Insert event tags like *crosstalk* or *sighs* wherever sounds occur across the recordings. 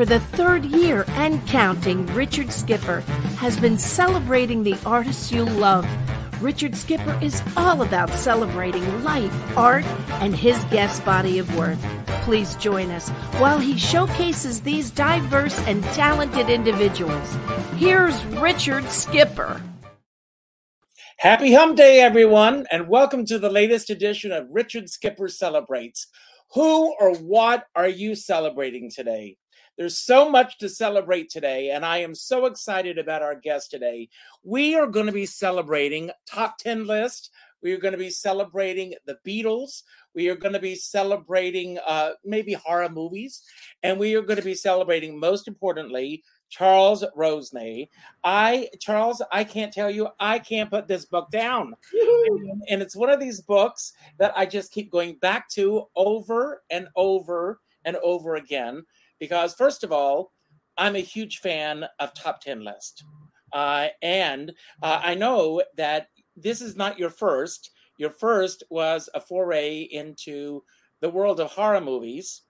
For the third year and counting, Richard Skipper has been celebrating the artists you love. Richard Skipper is all about celebrating life, art, and his guest body of work. Please join us while he showcases these diverse and talented individuals. Here's Richard Skipper. Happy Hump Day, everyone, and welcome to the latest edition of Richard Skipper Celebrates. Who or what are you celebrating today? There's so much to celebrate today, and I am so excited about our guest today. We are going to be celebrating top 10 list. We are going to be celebrating the Beatles. We are going to be celebrating uh, maybe horror movies. And we are going to be celebrating, most importantly, Charles Rosenay. I, Charles, I can't tell you, I can't put this book down. and it's one of these books that I just keep going back to over and over and over again because first of all, I'm a huge fan of top 10 list. Uh, and uh, I know that this is not your first. Your first was a foray into the world of horror movies.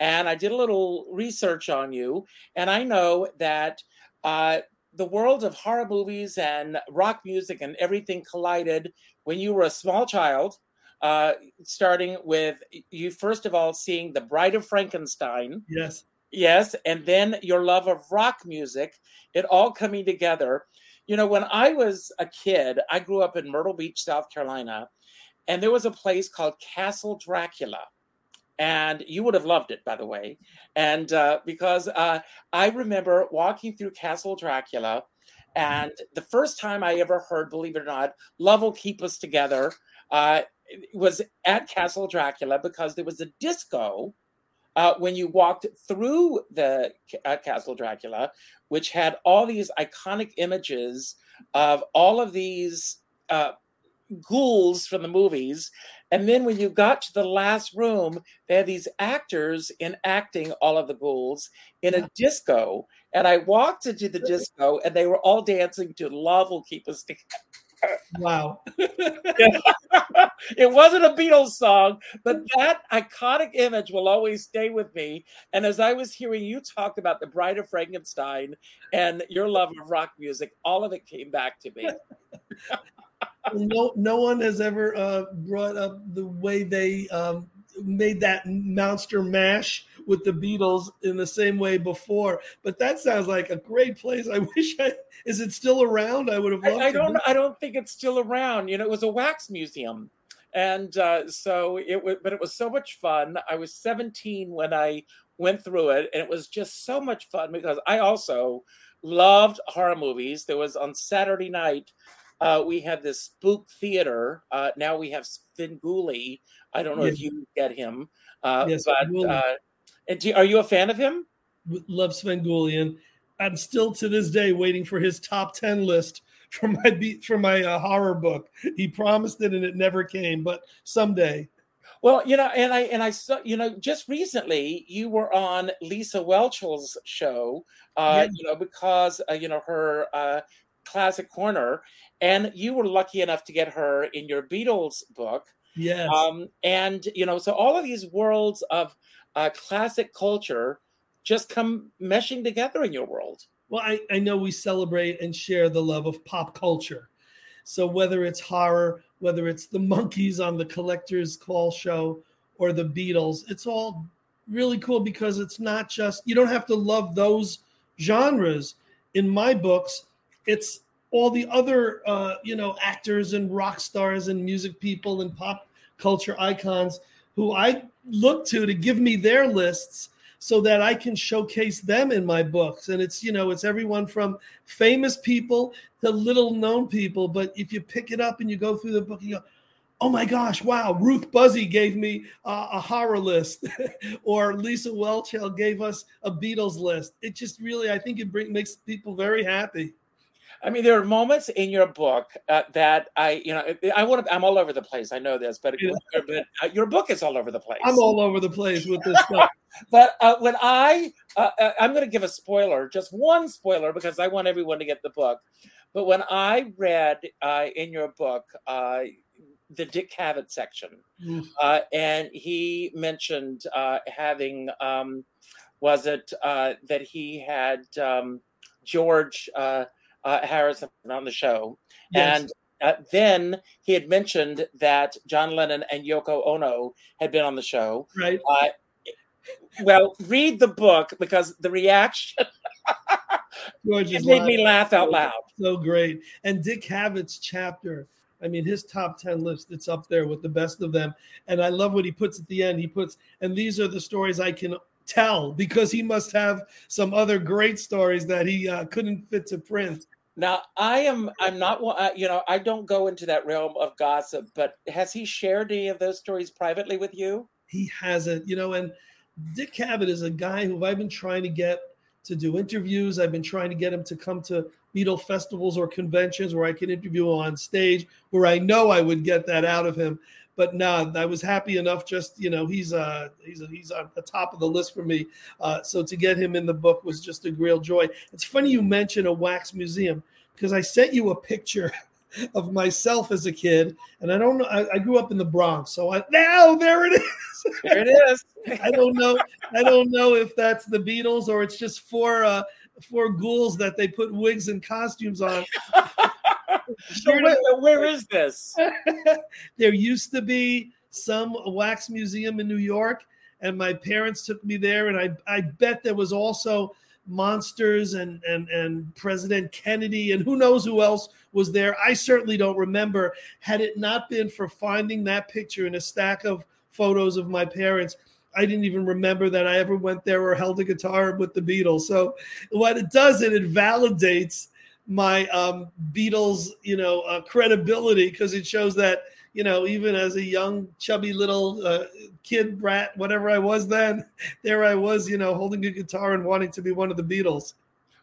And I did a little research on you. And I know that uh, the world of horror movies and rock music and everything collided when you were a small child. Uh, starting with you, first of all, seeing The Bride of Frankenstein. Yes Yes, and then your love of rock music, it all coming together. You know, when I was a kid, I grew up in Myrtle Beach, South Carolina, and there was a place called Castle Dracula. And you would have loved it, by the way. And uh, because uh, I remember walking through Castle Dracula, and the first time I ever heard, believe it or not, Love Will Keep Us Together uh, was at Castle Dracula because there was a disco uh, when you walked through the uh, Castle Dracula, which had all these iconic images of all of these uh, ghouls from the movies. And then when you got to the last room, they had these actors enacting all of the ghouls in a disco. And I walked into the disco and they were all dancing to Love Will Keep Us Together. Wow. *laughs* it wasn't a Beatles song, but that iconic image will always stay with me. And as I was hearing you talk about the Bride of Frankenstein and your love of rock music, all of it came back to me. *laughs* *laughs* no, no one has ever uh, brought up the way they um, made that monster mash with the Beatles in the same way before. But that sounds like a great place. I *laughs* wish I is it still around? I would have loved. I, I don't. I don't think it's still around. You know, it was a wax museum, and uh, so it was. But it was so much fun. I was 17 when I went through it, and it was just so much fun because I also loved horror movies. There was on Saturday night. Uh, we had this spook theater. Uh, now we have Svengoolie. I don't know yes. if you get him, uh, yes, but uh, and do, are you a fan of him? Love Svengoolie. I'm still to this day waiting for his top 10 list for my beat for my uh, horror book. He promised it and it never came, but someday. Well, you know, and I and I saw, you know, just recently you were on Lisa Whelchel's show, uh, yeah. you know, because uh, you know her uh, classic corner, and you were lucky enough to get her in your Beatles book. Yes. Um, and you know, so all of these worlds of uh, classic culture just come meshing together in your world. Well, I, I know we celebrate and share the love of pop culture. So whether it's horror, whether it's the Monkees on the Collector's Call show or the Beatles, it's all really cool because it's not just you don't have to love those genres. In my books, it's all the other uh, you know actors and rock stars and music people and pop culture icons who I look to to give me their lists so that I can showcase them in my books. And it's, you know, it's everyone from famous people to little known people. But if you pick it up and you go through the book, you go, oh my gosh, wow, Ruth Buzzi gave me uh, a horror list, *laughs* or Lisa Whelchel gave us a Beatles list. It just really, I think it bring, makes people very happy. I mean, there are moments in your book uh, that I, you know, I want to. I'm all over the place. I know this, but, yeah. but uh, your book is all over the place. I'm all over the place with this stuff. *laughs* but uh, when I, uh, uh, I'm going to give a spoiler, just one spoiler, because I want everyone to get the book. But when I read uh, in your book the Dick Cavett section, mm. and he mentioned having. Um, was it uh, that he had um, George uh, Harrison on the show, Yes. and uh, then he had mentioned that John Lennon and Yoko Ono had been on the show. right? Uh, well, read the book because the reaction *laughs* it made me laugh out loud. so great. And Dick Cavett's chapter, I mean, his top 10 list, it's up there with the best of them. And I love what he puts at the end. He puts, and these are the stories I can tell because he must have some other great stories that he uh, couldn't fit to print. Now, I am I'm not you know I don't go into that realm of gossip, but has he shared any of those stories privately with you? He hasn't, you know, and Dick Cavett is a guy who I've been trying to get to do interviews. I've been trying to get him to come to Beatle festivals or conventions where I can interview him on stage, where I know I would get that out of him. But no, I was happy enough. Just you know, he's uh he's a, he's on the top of the list for me. Uh, so to get him in the book was just a real joy. It's funny you mention a wax museum because I sent you a picture *laughs* of myself as a kid, and I don't know. I, I grew up in the Bronx, so I now there it is. There it is. *laughs* I don't know. I don't know if that's the Beatles or it's just four uh four ghouls that they put wigs and costumes on. *laughs* So where, where is this? *laughs* there used to be some wax museum in New York, and my parents took me there, and I I bet there was also monsters and and and President Kennedy and who knows who else was there. I certainly don't remember. Had it not been for finding that picture in a stack of photos of my parents, I didn't even remember that I ever went there or held a guitar with the Beatles. So what it does, it, it validates my um, Beatles, you know, uh, credibility because it shows that you know even as a young chubby little uh, kid brat, whatever I was then, *laughs* there I was, you know, holding a guitar and wanting to be one of the Beatles.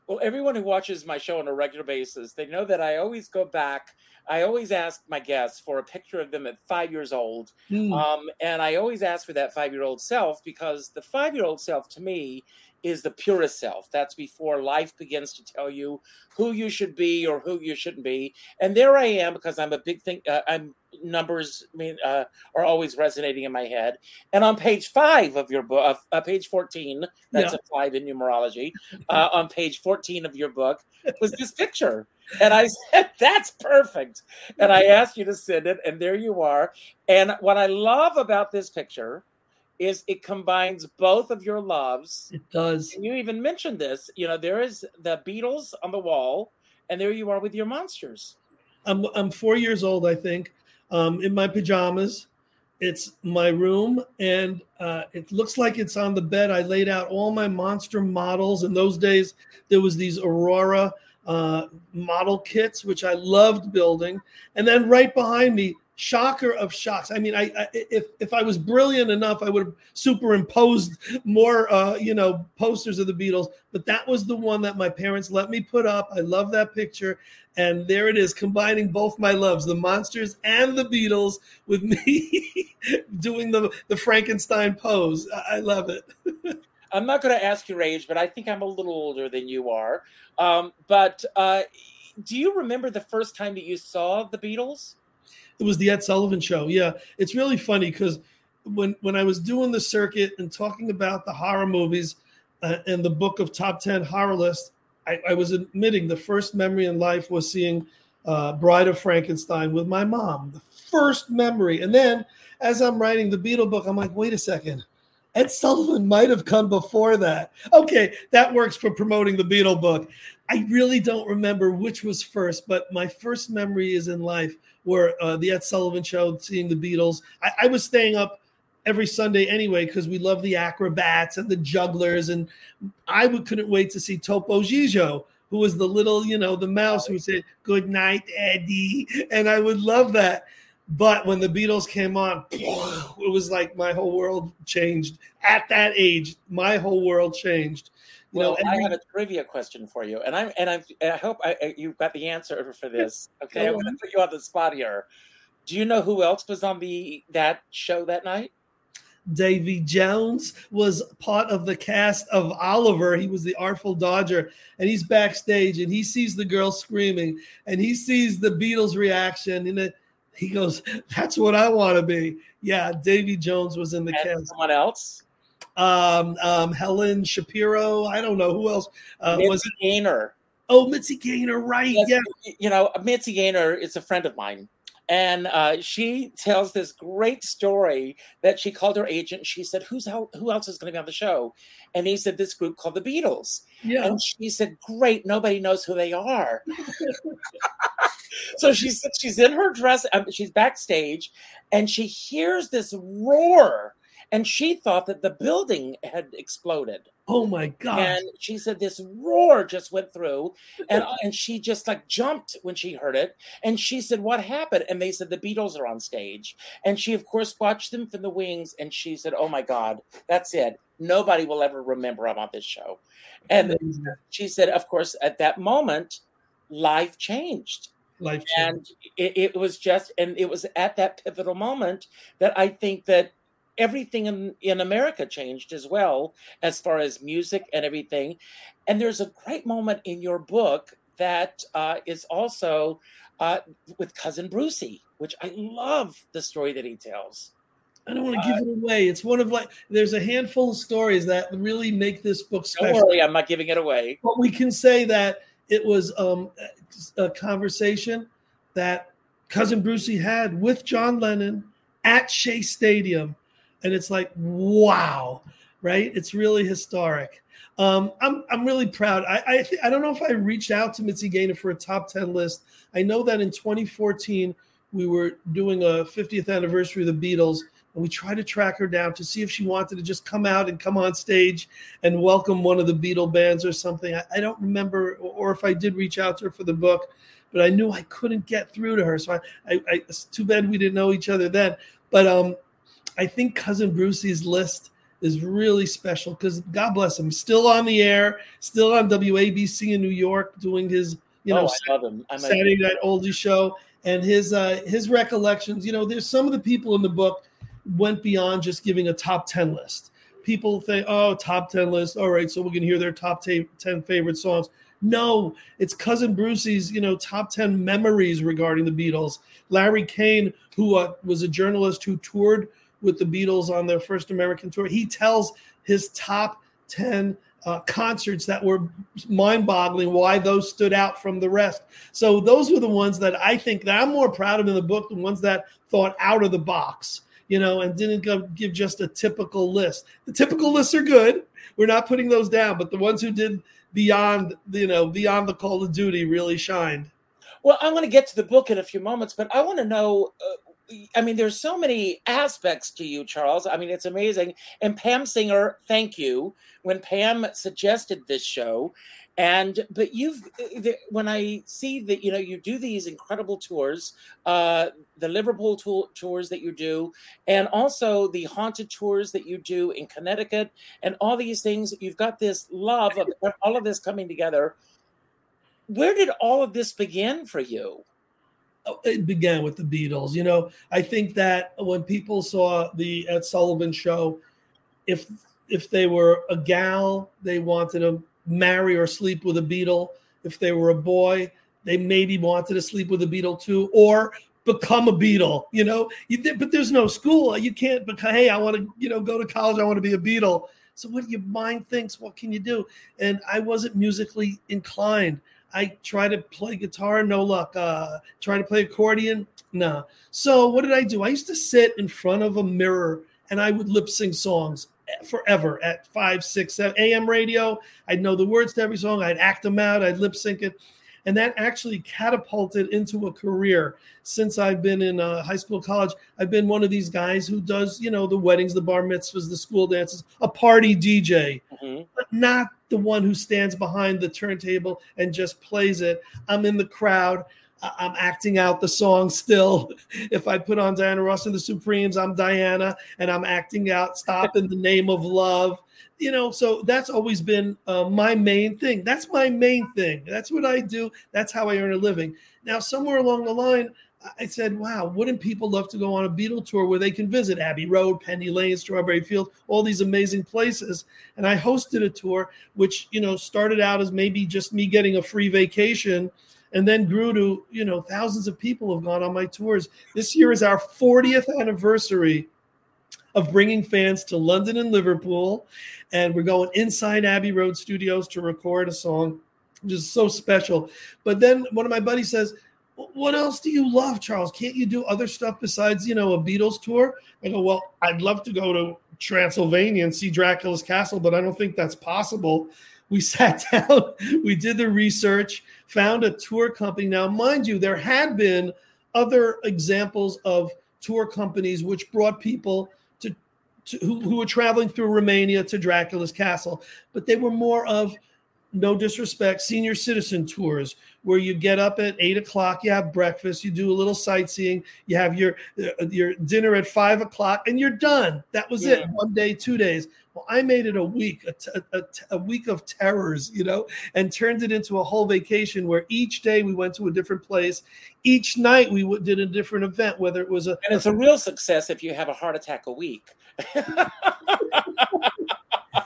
Well, everyone who watches my show on a regular basis, they know that I always go back. I always ask my guests for a picture of them at five years old. Hmm. Um, and I always ask for that five year old self because the five year old self to me is the purest self. That's before life begins to tell you who you should be or who you shouldn't be. And there I am because I'm a big thing. Uh, I'm numbers I mean, uh, are always resonating in my head. And on page five of your book, uh, uh, page 14, that's Yeah. a five in numerology, *laughs* uh, on page 14 of your book was this picture. And I *laughs* said, that's perfect. And I asked you to send it, and there you are. And what I love about this picture is it combines both of your loves. It does. And you even mentioned this. You know, there is the Beatles on the wall, and there you are with your monsters. I'm I'm four years old, I think, um, in my pajamas. It's my room, and uh, it looks like it's on the bed. I laid out all my monster models. In those days, there was these Aurora uh, model kits, which I loved building. And then right behind me, shocker of shocks. I mean, I, I if if I was brilliant enough, I would have superimposed more, uh, you know, posters of the Beatles. But that was the one that my parents let me put up. I love that picture, and there it is, combining both my loves, the monsters and the Beatles, with me *laughs* doing the the Frankenstein pose. I, I love it. *laughs* I'm not going to ask your age, but I think I'm a little older than you are. Um, but uh, do you remember the first time that you saw the Beatles? It was the Ed Sullivan Show. Yeah, it's really funny because when when I was doing the circuit and talking about the horror movies uh, and the book of top ten horror list, I, I was admitting the first memory in life was seeing uh, Bride of Frankenstein with my mom. The first memory, and then as I'm writing the Beatle book, I'm like, wait a second. Ed Sullivan might have come before that. Okay, that works for promoting the Beatle book. I really don't remember which was first, but my first memory is in life where uh, the Ed Sullivan Show, seeing the Beatles. I, I was staying up every Sunday anyway because we love the acrobats and the jugglers, and I would, couldn't wait to see Topo Gigio, who was the little, you know, the mouse who said "Good night, Eddie," and I would love that. But when the Beatles came on, it was like my whole world changed. At that age, my whole world changed. You Well, know, I have a trivia question for you, and I'm and I'm, I hope I, I- you've got the answer for this. *laughs* Okay, I'm going to put you on the spot here. Do you know who else was on the that show that night? Davy Jones was part of the cast of Oliver. He was the Artful Dodger, and he's backstage and he sees the girl screaming and he sees the Beatles' reaction. And it, he goes, That's what I want to be. Yeah, Davy Jones was in the And cast. someone else? Um, um, Helen Shapiro. I don't know who else uh, was it. Gaynor. Oh, Mitzi Gaynor, right? Yes, Yeah. You know, Mitzi Gaynor is a friend of mine. And uh, she tells this great story that she called her agent. She said, "Who's el- who else is going to be on the show?" And he said, "This group called the Beatles." Yeah. And she said, "Great, nobody knows who they are." so she's she's in her dress, um, she's backstage, and she hears this roar, and she thought that the building had exploded. Oh my God. And she said this roar just went through, and *laughs* and she just like jumped when she heard it. And she said, "What happened?" And they said the Beatles are on stage. And she, of course, watched them from the wings, and she said, "Oh my God, that's it. Nobody will ever remember I'm on this show." And she said, "Of course, at that moment, life changed." Life and it, it was just and it was at that pivotal moment that i think that everything in, in america changed as well as far as music and everything. And there's a great moment in your book that uh, is also uh, with cousin brucie which i love the story that he tells. I don't want to give it away. It's one of like there's a handful of stories that really make this book don't worry i'm not giving it away. But we can say that it was um, a conversation that cousin Brucie had with John Lennon at Shea Stadium, and it's like wow, right? It's really historic. Um, I'm I'm really proud. I I, I don't know if I reached out to Mitzi Gaynor for a top ten list. I know that in 2014 we were doing a 50th anniversary of the Beatles, and we tried to track her down to see if she wanted to just come out and come on stage and welcome one of the Beatle bands or something. I, I don't remember, or if I did reach out to her for the book, but I knew I couldn't get through to her. So I, I, I it's too bad we didn't know each other then. But um, I think cousin Brucie's list is really special because God bless him, still on the air, still on WABC in New York, doing his you know oh, i love him I'm a- Saturday Night Oldie show and his uh, his recollections. You know, there's some of the people in the book went beyond just giving a top ten list. People think, oh, top ten list. All right, so we can hear their top ta- ten favorite songs. No, it's cousin Brucie's, you know, top 10 memories regarding the Beatles. Larry Kane, who uh, was a journalist who toured with the Beatles on their first American tour, he tells his top 10 uh, concerts that were mind boggling, why those stood out from the rest. So those were the ones that I think that I'm more proud of in the book, the ones that thought out of the box, you know, and didn't go, give just a typical list. The typical lists are good. We're not putting those down, but the ones who did beyond, you know, beyond the call of duty really shined. Well, I'm going to get to the book in a few moments, but I want to know. Uh, I mean, there's so many aspects to you, Charles. I mean, it's amazing. And Pam Singer, thank you. When Pam suggested this show, and but you've when I see that you know you do these incredible tours, uh, the Liverpool tour, tours that you do, and also the haunted tours that you do in Connecticut, and all these things. You've got this love of all of this coming together where did all of this begin for you? Oh, It began with the Beatles. You know, I think that when people saw the Ed Sullivan show, if if they were a gal, they wanted to marry or sleep with a Beatle. If they were a boy, they maybe wanted to sleep with a Beatle too, or become a Beatle. You know, you, but there's no school. You can't. Because hey, I want to, you know, go to college. I want to be a Beatle. So what your mind thinks, what can you do? And I wasn't musically inclined. I try to play guitar, no luck. Uh, try to play accordion, nah. So what did I do? I used to sit in front of a mirror and I would lip sync songs forever at five, six, seven AM radio. I'd know the words to every song. I'd act them out. I'd lip sync it. And that actually catapulted into a career. Since I've been in uh, high school, college, I've been one of these guys who does, you know, the weddings, the bar mitzvahs, the school dances, a party DJ, Mhm. but not the one who stands behind the turntable and just plays it. I'm in the crowd. I'm acting out the song still. *laughs* If I put on Diana Ross and the Supremes, I'm Diana and I'm acting out Stop in the Name of Love. You know, so that's always been uh, my main thing. That's my main thing. That's what I do. That's how I earn a living. Now, somewhere along the line, I said, wow, wouldn't people love to go on a Beatle tour where they can visit Abbey Road, Penny Lane, Strawberry Field, all these amazing places? And I hosted a tour, which, you know, started out as maybe just me getting a free vacation and then grew to, you know, thousands of people have gone on my tours. This year is our 40th anniversary of bringing fans to London and Liverpool. And we're going inside Abbey Road Studios to record a song, which is so special. But then one of my buddies says, what else do you love, Charles? Can't you do other stuff besides, you know, a Beatles tour? I go, well, I'd love to go to Transylvania and see Dracula's castle, but I don't think that's possible. We *laughs* sat down, we did the research, found a tour company. Now, mind you, there had been other examples of tour companies which brought people to, who, who were traveling through Romania to Dracula's castle, but they were more of no disrespect, senior citizen tours where you get up at eight o'clock, you have breakfast, you do a little sightseeing, you have your uh, your dinner at five o'clock, and you're done. That was yeah. it. One day, two days. Well, I made it a week, a, a, a week of terrors, you know, and turned it into a whole vacation where each day we went to a different place. Each night we did a different event, whether it was a. And it's a real success if you have a heart attack a week. *laughs*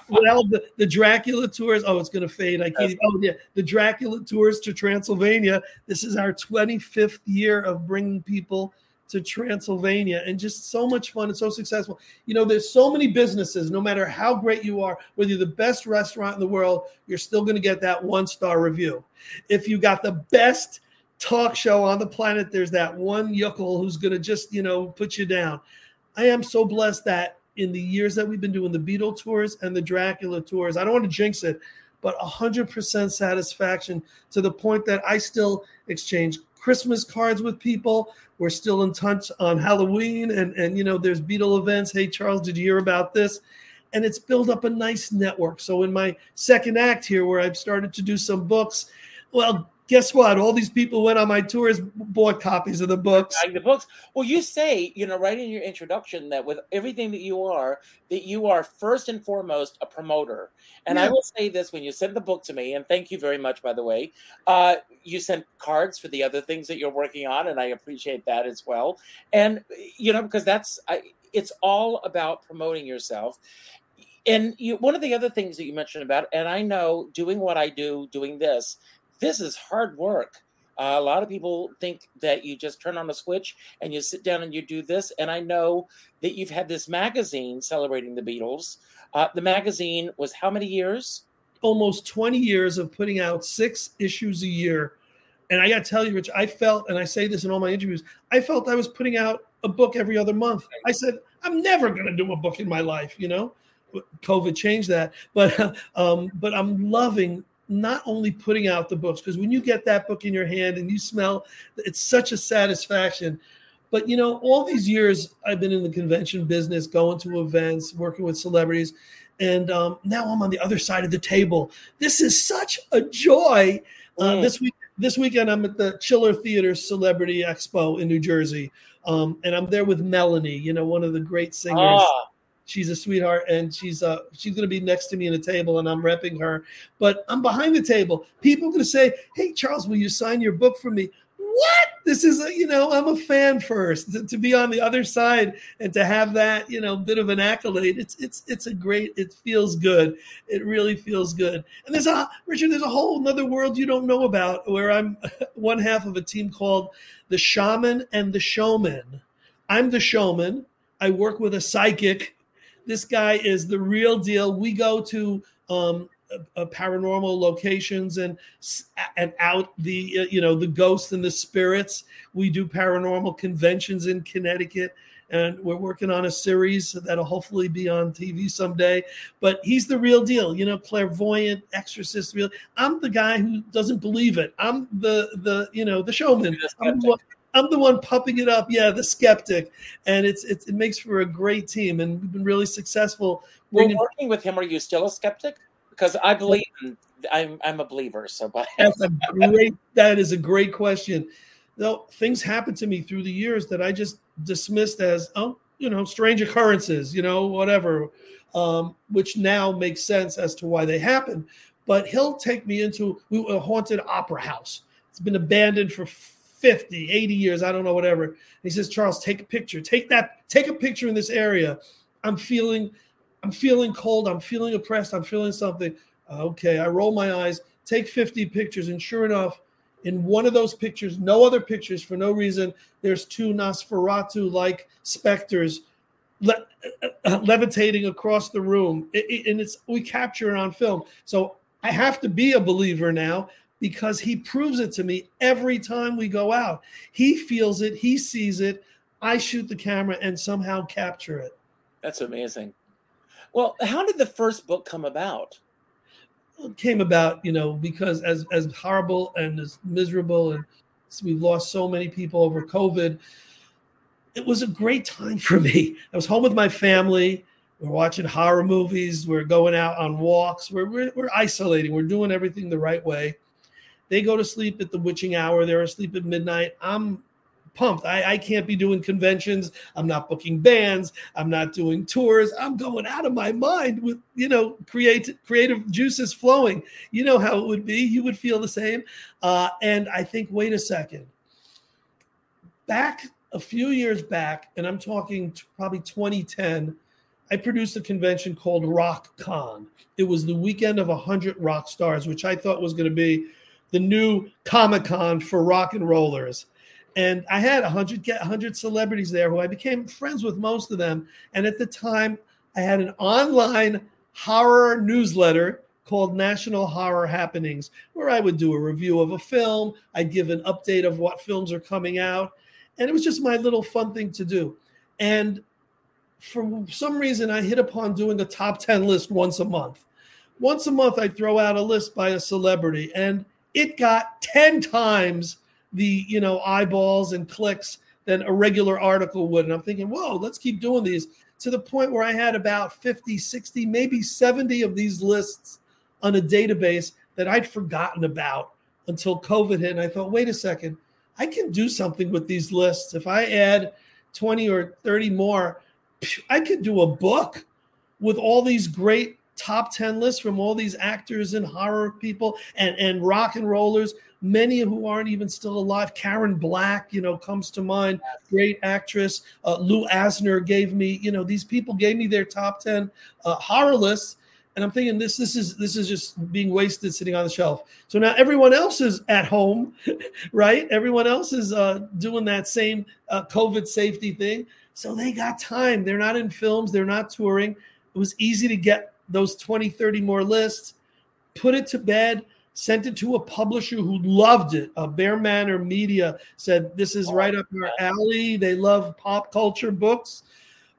well, the, the Dracula tours. Oh, it's going to fade. I can't. Oh, yeah. The Dracula tours to Transylvania. This is our 25th year of bringing people to Transylvania and just so much fun and so successful. You know, there's so many businesses, no matter how great you are, whether you're the best restaurant in the world, you're still going to get that one star review. If you got the best talk show on the planet, there's that one yuckle who's going to just, you know, put you down. I am so blessed that in the years that we've been doing the Beatle tours and the Dracula tours. I don't want to jinx it, but 100% satisfaction to the point that I still exchange Christmas cards with people. We're still in touch on Halloween, and and you know there's Beatle events. Hey Charles, did you hear about this? And it's built up a nice network. So in my second act here, where I've started to do some books, well, guess what? All these people went on my tours, bought copies of the books. the books. Well, you say, you know, right in your introduction that with everything that you are, that you are first and foremost a promoter. And yeah. I will say this when you sent the book to me, and thank you very much, by the way. Uh, you sent cards for the other things that you're working on, and I appreciate that as well. And you know, because that's I, it's all about promoting yourself. And you, one of the other things that you mentioned about, and I know doing what I do, doing this, this is hard work. Uh, a lot of people think that you just turn on a switch and you sit down and you do this. And I know that you've had this magazine celebrating the Beatles. Uh, the magazine was how many years? Almost 20 years of putting out six issues a year. And I got to tell you, Rich, I felt, and I say this in all my interviews, I felt I was putting out a book every other month. I said, I'm never going to do a book in my life, you know? COVID changed that, but *laughs* um, but I'm loving not only putting out the books because when you get that book in your hand and you smell it's such a satisfaction. But you know all these years i've been in the convention business going to events working with celebrities and um, now i'm on the other side of the table. This is such a joy. Uh, mm. this week this weekend i'm at the chiller theater celebrity expo in new jersey um, and i'm there with melanie you know one of the great singers. Ah she's a sweetheart and she's uh she's gonna be next to me in a table and I'm repping her. But I'm behind the table. People are gonna say, Hey Charles, will you sign your book for me? What? This is a, you know, I'm a fan first. To, to, be on the other side and to have that, you know, bit of an accolade, it's it's it's a great, it feels good. It really feels good. And there's a Richard, there's a whole another world you don't know about where I'm *laughs* one half of a team called the Shaman and the Showman. I'm the showman. I work with a psychic this guy is the real deal. We go to um, paranormal locations and and out the uh, you know the ghosts and the spirits. We do paranormal conventions in Connecticut, and we're working on a series that'll hopefully be on TV someday. But he's the real deal, you know, clairvoyant, exorcist. Real. I'm the guy who doesn't believe it. I'm the the you know the showman. I'm the, I'm the one pumping it up. Yeah, the skeptic, and it's, it's it makes for a great team, and we've been really successful. We're working with him. Are you still a skeptic? Because I believe I'm I'm a believer. So, but that's a great. That is a great question. Though things happen to me through the years that I just dismissed as oh, you know, strange occurrences. You know, whatever. Um, which now makes sense as to why they happen. But he'll take me into a haunted opera house. It's been abandoned for 50, 80 years, I don't know, whatever. And he says, Charles, take a picture. Take that, take a picture in this area. I'm feeling, I'm feeling cold. I'm feeling oppressed. I'm feeling something. Okay. I roll my eyes, take 50 pictures. And sure enough, in one of those pictures, no other pictures for no reason, there's two Nosferatu like specters le- uh, levitating across the room, it, it, and it's we capture it on film. So I have to be a believer now because he proves it to me every time we go out. He feels it, he sees it. I shoot the camera and somehow capture it. That's amazing. Well, how did the first book come about? It came about, you know, because as as horrible and as miserable and we've lost so many people over COVID, it was a great time for me. I was home with my family. We're watching horror movies. We're going out on walks. We're, we're, we're isolating. We're doing everything the right way. They go to sleep at the witching hour. They're asleep at midnight. I'm pumped. I, I can't be doing conventions. I'm not booking bands. I'm not doing tours. I'm going out of my mind with, you know, create, creative juices flowing. You know how it would be. You would feel the same. Uh, and I think, wait a second. Back a few years back, and I'm talking probably 2010, I produced a convention called Rock Con. It was the weekend of 100 rock stars, which I thought was going to be the new Comic Con for rock and rollers. And I had 100, 100 celebrities there who I became friends with most of them. And at the time, I had an online horror newsletter called National Horror Happenings, where I would do a review of a film. I'd give an update of what films are coming out. And it was just my little fun thing to do. And for some reason, I hit upon doing a top 10 list once a month. Once a month, I throw out a list by a celebrity. And it got 10 times the you know eyeballs and clicks than a regular article would. And i'm thinking whoa let's keep doing these to the point where i had about 50 60 maybe 70 of these lists on a database that i'd forgotten about until covid hit. And i thought wait a second i can do something with these lists. If i add 20 or 30 more i could do a book with all these great top 10 lists from all these actors and horror people and, and rock and rollers, many of who aren't even still alive. Karen Black, you know, comes to mind, great actress. Uh, Lou Asner gave me, you know, these people gave me their top 10 uh, horror lists. And I'm thinking this this is this is just being wasted sitting on the shelf. So now everyone else is at home, *laughs* right? Everyone else is uh, doing that same uh, COVID safety thing. So they got time. They're not in films. They're not touring. It was easy to get those 20, 30 more lists, put it to bed, sent it to a publisher who loved it. Uh, BearManor Media said, This is right up our alley. They love pop culture books.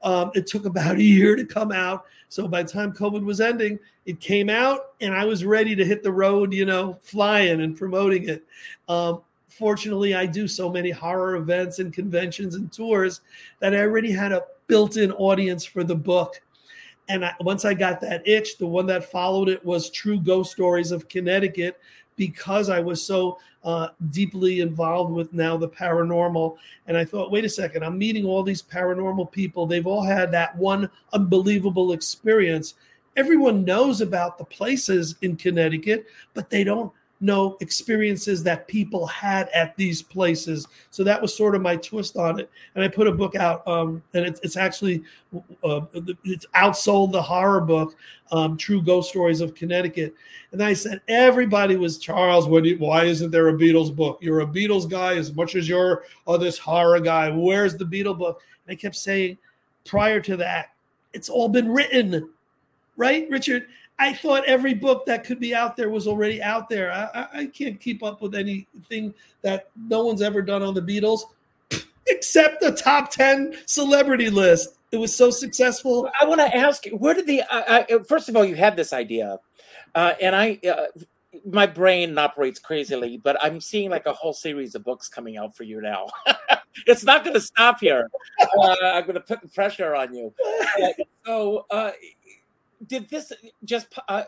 Um, it took about *laughs* a year to come out. So by the time COVID was ending, it came out and I was ready to hit the road, you know, flying and promoting it. Um, fortunately, I do so many horror events and conventions and tours that I already had a built in audience for the book. And I, once I got that itch, the one that followed it was True Ghost Stories of Connecticut, because I was so uh, deeply involved with now the paranormal. And I thought, wait a second, I'm meeting all these paranormal people. They've all had that one unbelievable experience. Everyone knows about the places in Connecticut, but they don't know experiences that people had at these places. So that was sort of my twist on it. And I put a book out, um, and it's, it's actually uh, it's outsold the horror book, um, True Ghost Stories of Connecticut. And I said everybody was Charles. You, why isn't there a Beatles book? You're a Beatles guy as much as you're oh, this horror guy. Where's the Beatle book? And I kept saying prior to that, it's all been written, right, Richard? I thought every book that could be out there was already out there. I, I, can't keep up with anything that no one's ever done on the Beatles, *laughs* except the top ten celebrity list. It was so successful. I want to ask you, where did the? Uh, uh, first of all, you had this idea, uh, and I, uh, my brain operates crazily, but I'm seeing like a whole series of books coming out for you now. *laughs* it's not going to stop here. Uh, I'm going to put the pressure on you. *laughs* so uh, did this just uh,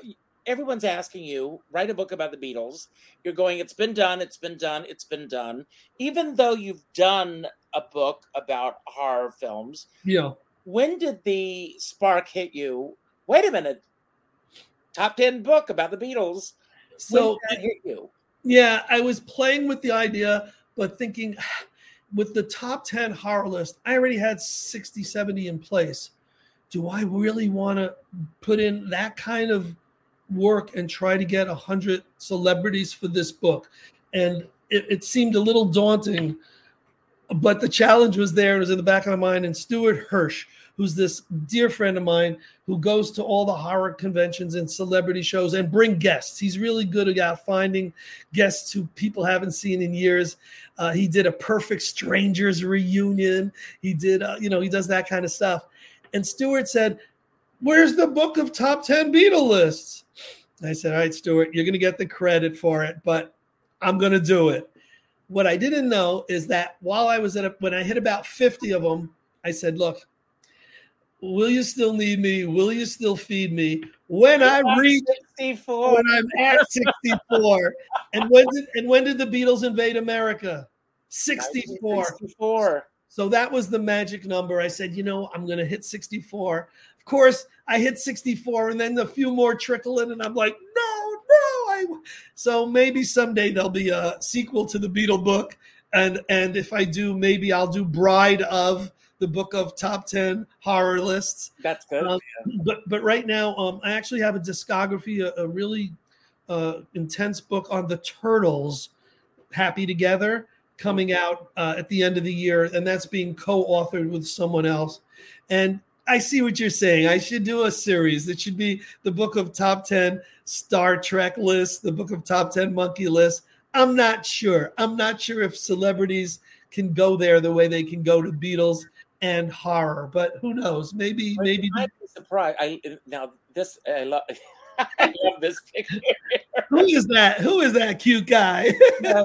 everyone's asking you write a book about the beatles. You're going it's been done it's been done it's been done. Even though you've done a book about horror films yeah. when did the spark hit you wait a minute top 10 book about the beatles. So hit you? Yeah i was playing with the idea but thinking *sighs* with the top 10 horror list i already had 60 70 in place do I really want to put in that kind of work and try to get a hundred celebrities for this book? And it, it, seemed a little daunting, but the challenge was there. It was in the back of my mind. And Stuart Hirsch, who's this dear friend of mine who goes to all the horror conventions and celebrity shows and bring guests. He's really good about finding guests who people haven't seen in years. Uh, he did a Perfect Strangers reunion. He did, uh, you know, he does that kind of stuff. And Stuart said, "Where's the book of top ten Beatle lists?" I said, "All right, Stuart, you're going to get the credit for it, but I'm going to do it." What I didn't know is that while I was at a, when I hit about 50 of them, I said, "Look, will you still need me? Will you still feed me when I reach 64? When I'm at 64. and when did and when did the Beatles invade America? 64. 64. So that was the magic number. I said, you know, I'm gonna hit 64. Of course, I hit 64, and then a few more trickle in, and I'm like, no, no. I so maybe someday there'll be a sequel to the Beatle book. And and if I do, maybe I'll do Bride of the book of top 10 horror lists. That's good. Um, but but right now, um, I actually have a discography, a, a really uh, intense book on the Turtles, Happy Together, coming out uh, at the end of the year, and that's being co-authored with someone else. And I see what you're saying. I should do a series. It should be the book of top 10 Star Trek list, the book of top 10 monkey list. I'm not sure. I'm not sure if celebrities can go there the way they can go to Beatles and horror. But who knows? Maybe maybe I'm surprised. I now this I love. *laughs* *laughs* I love this picture. Who is that? Who is that cute guy? *laughs*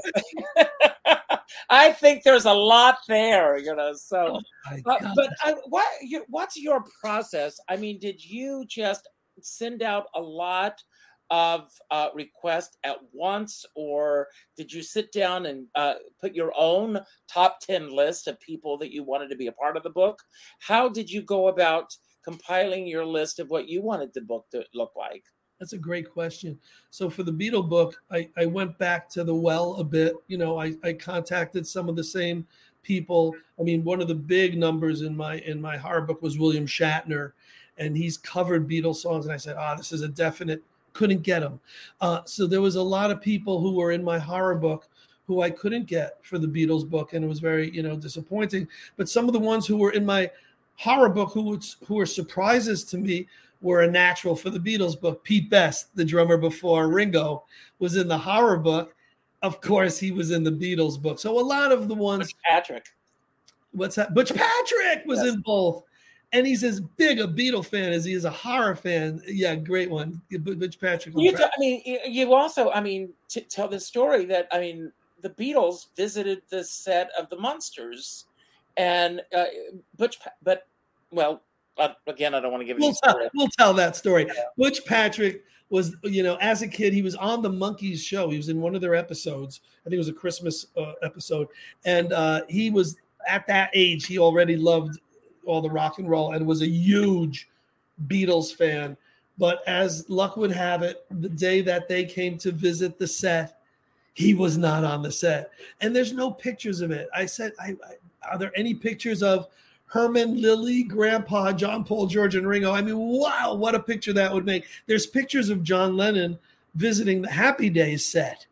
I think there's a lot there, you know. So, oh but, but I, what what's your process? I mean, did you just send out a lot of uh, requests at once, or did you sit down and uh, put your own top 10 list of people that you wanted to be a part of the book? How did you go about compiling your list of what you wanted the book to look like? That's a great question. So for the Beatle book, I, I went back to the well a bit. You know, I, I contacted some of the same people. I mean, one of the big numbers in my in my horror book was William Shatner, and he's covered Beatles songs. And I said, ah, oh, this is a definite couldn't get them. Uh, so there was a lot of people who were in my horror book who I couldn't get for the Beatles book, and it was very you know disappointing. But some of the ones who were in my horror book who who were surprises to me were a natural for the Beatles book. Pete Best, the drummer before Ringo, was in the horror book. Of course, he was in the Beatles book. So a lot of the ones. Butch Patrick. What's that? Butch Patrick was yes. in both and he's as big a Beatle fan as he is a horror fan. Yeah, great one, Butch Patrick. You t- I mean, you also, I mean, to tell the story that I mean, the Beatles visited the set of the Munsters, and uh, Butch, but well, uh, again, I don't want to give we'll tell, we'll tell that story. Yeah. Butch Patrick was, you know, as a kid, he was on the Monkees show. He was in one of their episodes. I think it was a Christmas uh, episode, and uh, he was at that age. He already loved all the rock and roll and was a huge Beatles fan. But as luck would have it, the day that they came to visit the set, he was not on the set. And there's no pictures of it. I said, I, I, Are there any pictures of Herman, Lily, Grandpa, John Paul, George, and Ringo? I mean, wow, what a picture that would make. There's pictures of John Lennon visiting the Happy Days set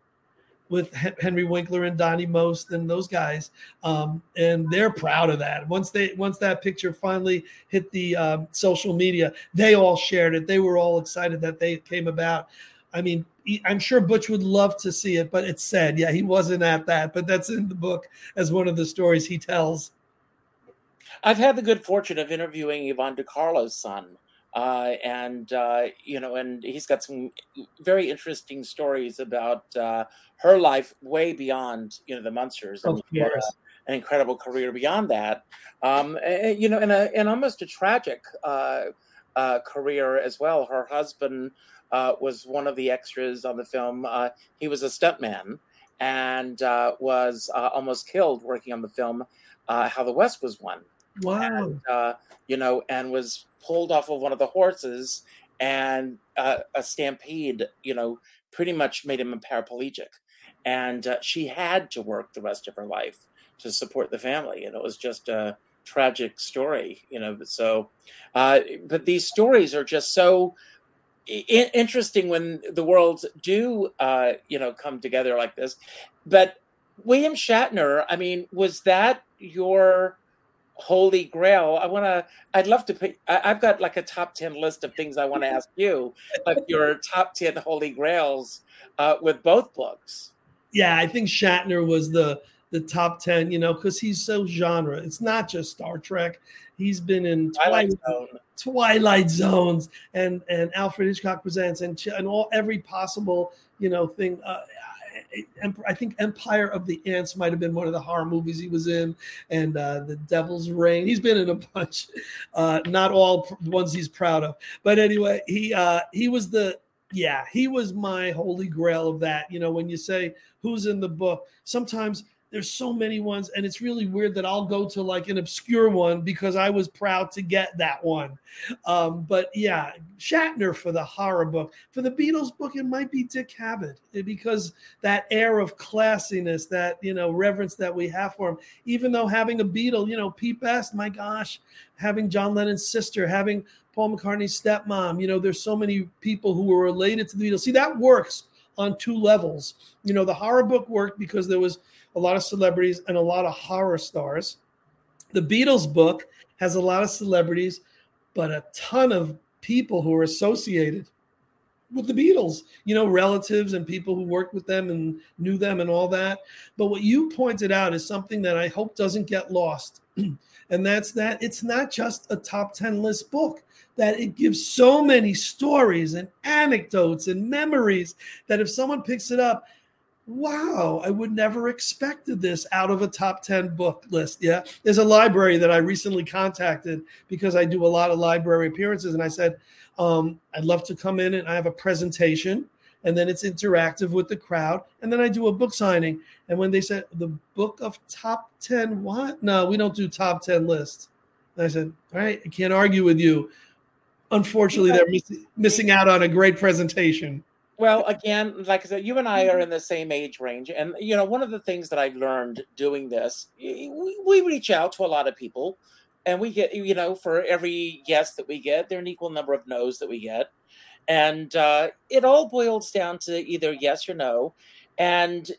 with Henry Winkler and Donnie Most and those guys, um, and they're proud of that. Once they once that picture finally hit the um, social media, they all shared it. They were all excited that they came about. I mean, I'm sure Butch would love to see it, but it's sad. Yeah, he wasn't at that, but that's in the book as one of the stories he tells. I've had the good fortune of interviewing Yvonne De Carlo's son, uh, and uh, you know, and he's got some very interesting stories about uh, her life way beyond you know the Munsters. Of and, an incredible career beyond that, um, and, you know, and a and almost a tragic uh, uh, career as well. Her husband uh, was one of the extras on the film. he was a stuntman and was almost killed working on the film. How the West Was Won. Wow. And, you know, and was pulled off of one of the horses and uh, a stampede, you know, pretty much made him a paraplegic. And uh, she had to work the rest of her life to support the family. And it was just a tragic story, you know. So, uh, but these stories are just so I- interesting when the worlds do, uh, you know, come together like this. But William Shatner, I mean, was that your holy grail. I want to i'd love to pick I, have got like a top 10 list of things i want to ask you like your top 10 holy grails uh, with both books. Yeah i think shatner was the the top 10 you know because he's so genre. It's not just star trek. He's been in twilight, twilight, Zone. twilight zones and and alfred hitchcock presents and and all every possible you know thing uh, I think Empire of the Ants might have been one of the horror movies he was in, and uh, The Devil's Rain. He's been in a bunch, *laughs* uh, not all ones he's proud of, but anyway, he uh, he was the yeah he was my holy grail of that. You know, when you say who's in the book, sometimes there's so many ones, and it's really weird that I'll go to like an obscure one because I was proud to get that one. Um, but yeah, Shatner for the horror book. For the Beatles book, it might be Dick Cavett eh, because that air of classiness, that you know reverence that we have for him. Even though having a Beatle, you know, Pete Best, my gosh, having John Lennon's sister, having Paul McCartney's stepmom. You know, there's so many people who were related to the Beatles. See, that works on two levels. You know, the horror book worked because there was a lot of celebrities and a lot of horror stars. The Beatles book has a lot of celebrities, but a ton of people who are associated with the Beatles, you know, relatives and people who worked with them and knew them and all that. But what you pointed out is something that I hope doesn't get lost. *clears throat* and that's that it's not just a top 10 list book, that it gives so many stories and anecdotes and memories that if someone picks it up, wow, I would never expected this out of a top 10 book list. Yeah. There's a library that I recently contacted because I do a lot of library appearances. And I said, um, I'd love to come in and I have a presentation and then it's interactive with the crowd. And then I do a book signing. And when they said the book of top 10, what? No, we don't do top 10 lists. And I said, all right, I can't argue with you. Unfortunately, they're miss- missing out on a great presentation. Well, again, like I said, you and I are in the same age range, and you know, one of the things that I've learned doing this, we, we reach out to a lot of people, and we get, you know, for every yes that we get, there are an equal number of no's that we get, and uh, it all boils down to either yes or no, and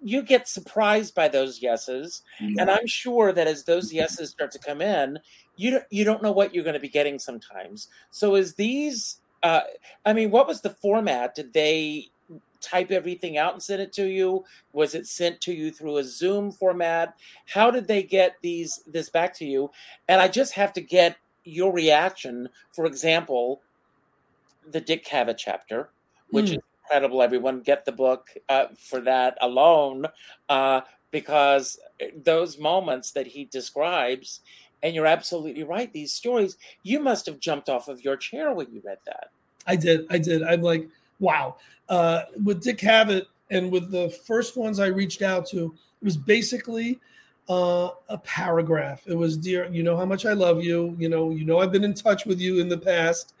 you get surprised by those yeses, yeah. and I'm sure that as those yeses start to come in, you don't, you don't know what you're going to be getting sometimes. So as these uh, I mean, what was the format? Did they type everything out and send it to you? Was it sent to you through a Zoom format? How did they get these this back to you? And I just have to get your reaction. For example, the Dick Cavett chapter, which mm. is incredible. Everyone get the book uh, for that alone, uh, because those moments that he describes and you're absolutely right. These stories, you must have jumped off of your chair when you read that. I did. I did. I'm like, wow. Uh, with Dick Cavett and with the first ones I reached out to, it was basically uh, a paragraph. It was, dear, you know how much I love you. You know, you know I've been in touch with you in the past.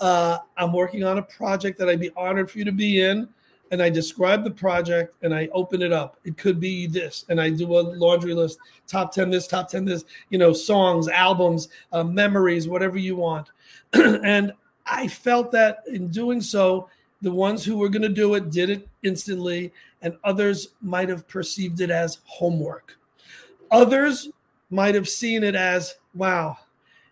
Uh, I'm working on a project that I'd be honored for you to be in and I describe the project and I open it up. It could be this, and I do a laundry list: top ten this, top ten this. You know, songs, albums, uh, memories, whatever you want. *clears throat* and I felt that in doing so, the ones who were going to do it did it instantly, and others might have perceived it as homework. Others might have seen it as, wow,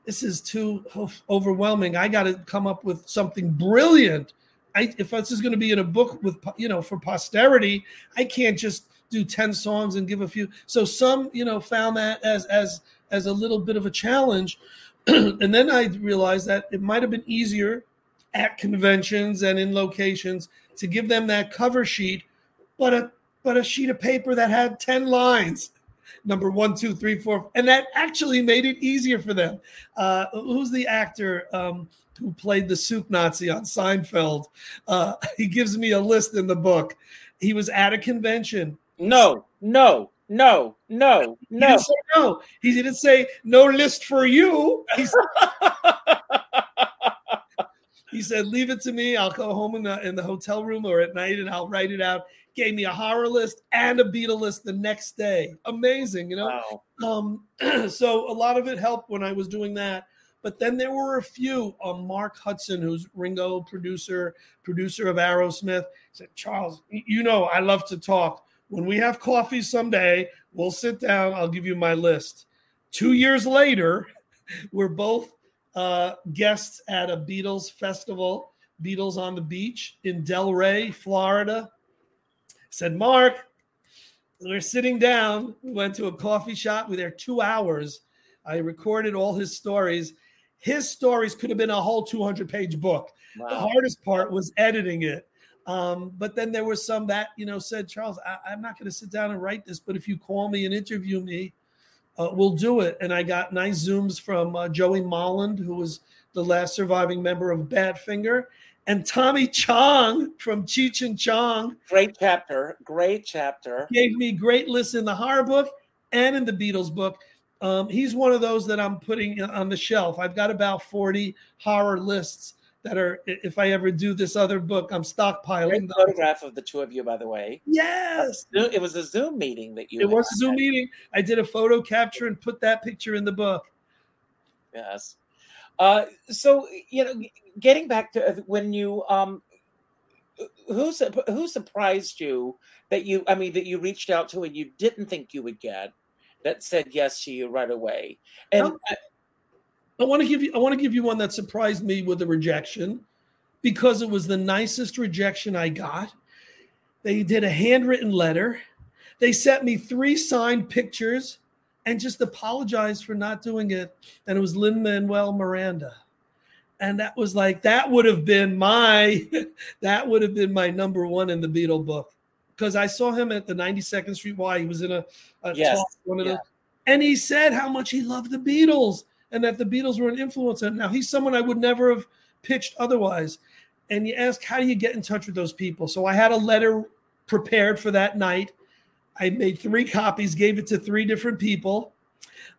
this is too overwhelming. I got to come up with something brilliant I, if this is going to be in a book with you know for posterity, I can't just do 10 songs and give a few. So some, you know, found that as as as a little bit of a challenge. *clears throat* and then I realized that it might have been easier at conventions and in locations to give them that cover sheet, but a but a sheet of paper that had 10 lines. Number one, two, three, four. And that actually made it easier for them. Uh, who's the actor? Um, who played the soup Nazi on Seinfeld. Uh, *laughs* he gives me a list in the book. He was at a convention. No, no, no, no, no. He no. He didn't say no list for you. *laughs* He said, "Leave it to me. I'll go home in the in the hotel room or at night, and I'll write it out." Gave me a horror list and a Beatle list the next day. Amazing, you know. Wow. Um, *clears throat* so a lot of it helped when I was doing that. But then there were a few. Um, Mark Hudson, who's Ringo producer, producer of Aerosmith, said, Charles, you know I love to talk. When we have coffee someday, we'll sit down. I'll give you my list. Two years later, *laughs* we're both uh, guests at a Beatles festival, Beatles on the Beach in Delray, Florida. Said, Mark, we're sitting down. We went to a coffee shop. We were there two hours. I recorded all his stories. His stories could have been a whole 200 page book. Wow. The hardest part was editing it. Um, but then there was some that, you know, said, Charles, I, am not going to sit down and write this, but if you call me and interview me, uh, we'll do it. And I got nice Zooms from uh, Joey Molland, who was the last surviving member of Badfinger, and Tommy Chong from Cheech and Chong. Great chapter. Great chapter. Gave me great lists in the horror book and in the Beatles book. Um, he's one of those that I'm putting on the shelf. I've got about 40 horror lists that are if I ever do this other book, I'm stockpiling. Great photograph of the two of you, by the way. Yes, it was a Zoom meeting that you. It was a Zoom meeting. I did a photo capture and put that picture in the book. Yes. Uh, so you know, getting back to uh, when you um, who who surprised you that you I mean that you reached out to and you didn't think you would get that said yes to you right away and. I, I want to give you I want to give you one that surprised me with a rejection because it was the nicest rejection I got. They did a handwritten letter. They sent me three signed pictures and just apologized for not doing it. And it was Lin Manuel Miranda. And that was like that would have been my *laughs* that would have been my number one in the Beatle book because I saw him at the 92nd Street Y. He was in a, a yes. talk, one of yeah. the, and he said how much he loved the Beatles and that the Beatles were an influence. And now he's someone I would never have pitched otherwise. And you ask, how do you get in touch with those people? So I had a letter prepared for that night. I made three copies, gave it to three different people.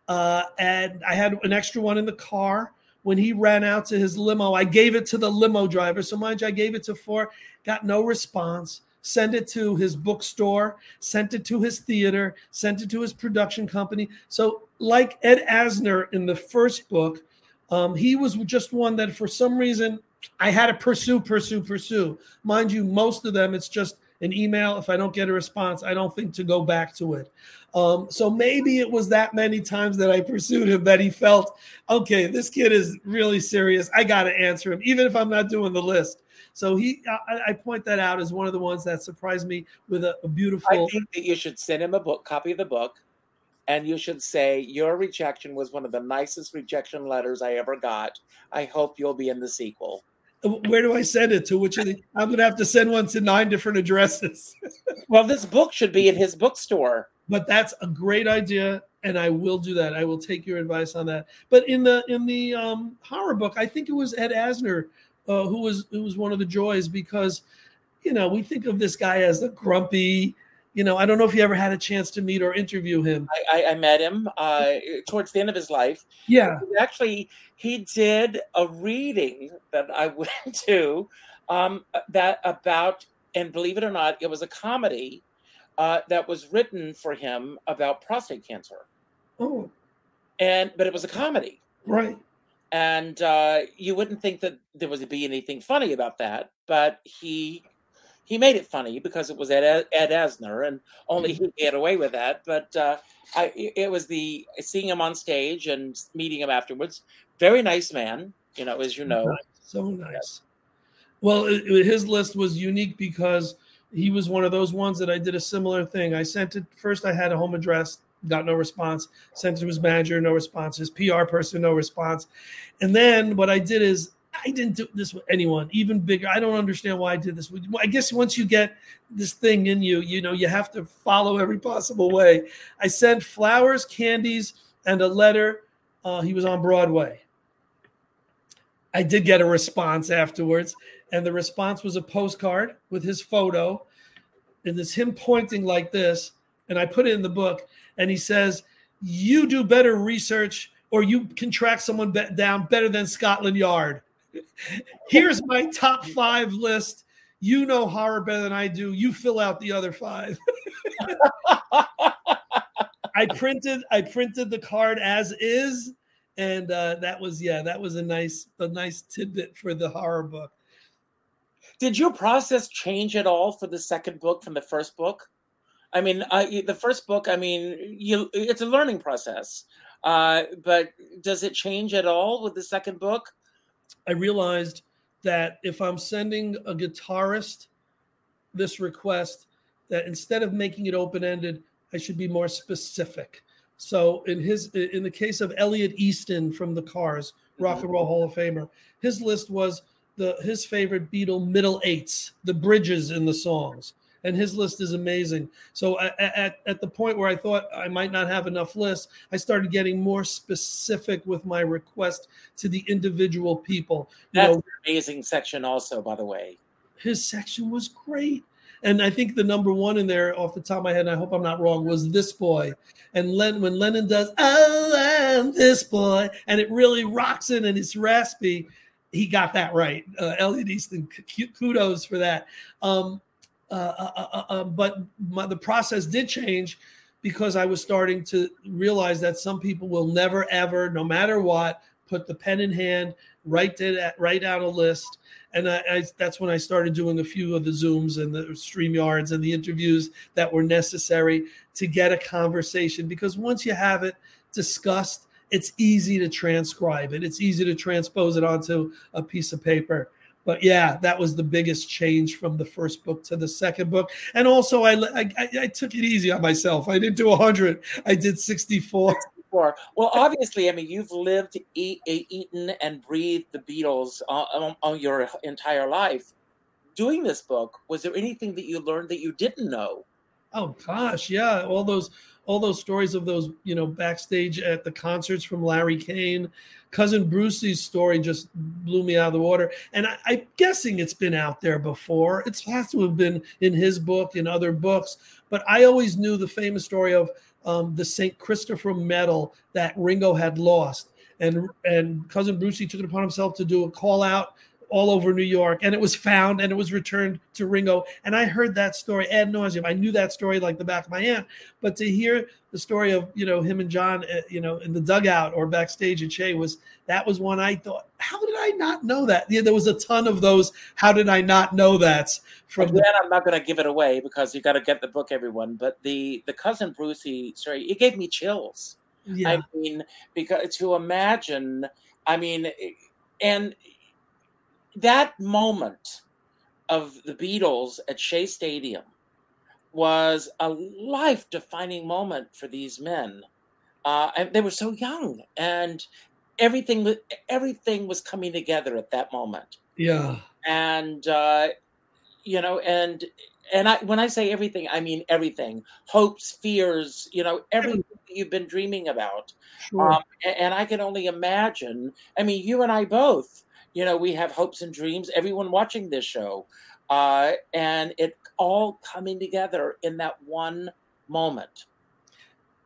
Uh, and I had an extra one in the car. When he ran out to his limo, I gave it to the limo driver. So, mind you, I gave it to four, got no response sent it to his bookstore, sent it to his theater, sent it to his production company. So, like Ed Asner in the first book, um, he was just one that for some reason I had to pursue, pursue, pursue. Mind you, most of them it's just an email. If I don't get a response, I don't think to go back to it. Um, so maybe it was that many times that I pursued him that he felt, okay, this kid is really serious. I got to answer him, even if I'm not doing the list. So he, I, I, point that out as one of the ones that surprised me with a, a beautiful. I think that you should send him a book, copy of the book, and you should say your rejection was one of the nicest rejection letters I ever got. I hope you'll be in the sequel. Where do I send it to? Which of the? I'm going to have to send one to nine different addresses. *laughs* well, this book should be in his bookstore. But that's a great idea, and I will do that. I will take your advice on that. But in the in the um, horror book, I think it was Ed Asner uh, who was who was one of the joys because you know we think of this guy as the grumpy you know i don't know if you ever had a chance to meet or interview him. I, I, I met him uh, towards the end of his life. Yeah. Actually he did a reading that i *laughs* went to um, that about and believe it or not it was a comedy uh, that was written for him about prostate cancer. Oh. And but it was a comedy. Right and uh, you wouldn't think that there would be anything funny about that, but he he made it funny because it was Ed, Ed Asner, and only he could get away with that. But uh, I, it was the seeing him on stage and meeting him afterwards. Very nice man, you know, as you know. So nice. Well, it, his list was unique because he was one of those ones that I did a similar thing. I sent it first. I had a home address got no response. Sent to his manager, no response. His PR person, no response. And then what I did is I didn't do this with anyone, even bigger. I don't understand why I did this. I guess once you get this thing in you, you know, you have to follow every possible way. I sent flowers, candies, and a letter. Uh, he was on Broadway. I did get a response afterwards, and the response was a postcard with his photo. And it's him pointing like this, and I put it in the book and he says, You do better research or you can track someone down better than Scotland Yard. *laughs* Here's my top five list. You know horror better than I do. You fill out the other five. *laughs* I printed I printed the card as is, and uh, that was yeah that was a nice a nice tidbit for the horror book. Did your process change at all for the second book from the first book? I mean, the first book, I mean, you it's a learning process. Uh, but does it change at all with the second book? I realized that if I'm sending a guitarist this request, that instead of making it open ended, I should be more specific. So in his in the case of Elliot Easton from the Cars, Rock and Roll Hall of Famer, his list was the his favorite Beatle middle eights, the bridges in the songs. And his list is amazing. So at, at, at the point where I thought I might not have enough lists, I started getting more specific with my request to the individual people. You know, amazing section, also, by the way. His section was great. And I think the number one in there, off the top of my head, and I hope I'm not wrong, was this boy. And Len, when Lennon does, "Oh, I'm this boy," and it really rocks in and it's raspy, he got that right. Uh, Elliot Easton, kudos for that. Um, uh, uh, uh, uh but my, the process did change because I was starting to realize that some people will never, ever, no matter what, put the pen in hand, write it, write down a list and I, I, that's when I started doing a few of the zooms and the StreamYards and the interviews that were necessary to get a conversation. Because once you have it discussed, it's easy to transcribe it. It's easy to transpose it onto a piece of paper. But yeah, that was the biggest change from the first book to the second book. And also, I I, I took it easy on myself. I didn't do 100. I did 64. Well, obviously, I mean, you've lived, eat, eaten, and breathed the Beatles on, on your entire life. Doing this book, was there anything that you learned that you didn't know? Oh gosh, yeah, all those all those stories of those you know backstage at the concerts from Larry Kane, cousin Brucie's story just blew me out of the water. And I, am guessing it's been out there before. It has to have been in his book, in other books. But I always knew the famous story of um, the St. Christopher medal that Ringo had lost. And, and cousin Brucie took it upon himself to do a call out all over New York, and it was found and it was returned to Ringo. And I heard that story ad nauseum. I knew that story like the back of my hand. But to hear the story of you know him and John, uh, you know, in the dugout or backstage at Shea was that was one I thought, how did I not know that? Yeah, there was a ton of those. How did I not know that? From Again, the- I'm not going to give it away because you got to get the book, everyone. But the the cousin Brucie story, it gave me chills. Yeah. I mean, because to imagine, I mean, and that moment of the Beatles at Shea Stadium was a life defining moment for these men. Uh, and they were so young, and everything everything was coming together at that moment. Yeah, and uh, you know, and and I when I say everything, I mean everything. Hopes, fears, you know, everything you've been dreaming about. Sure. Um, and, and I can only imagine. I mean, you and I both you know, we have hopes and dreams, everyone watching this show. Uh, and it all coming together in that one moment.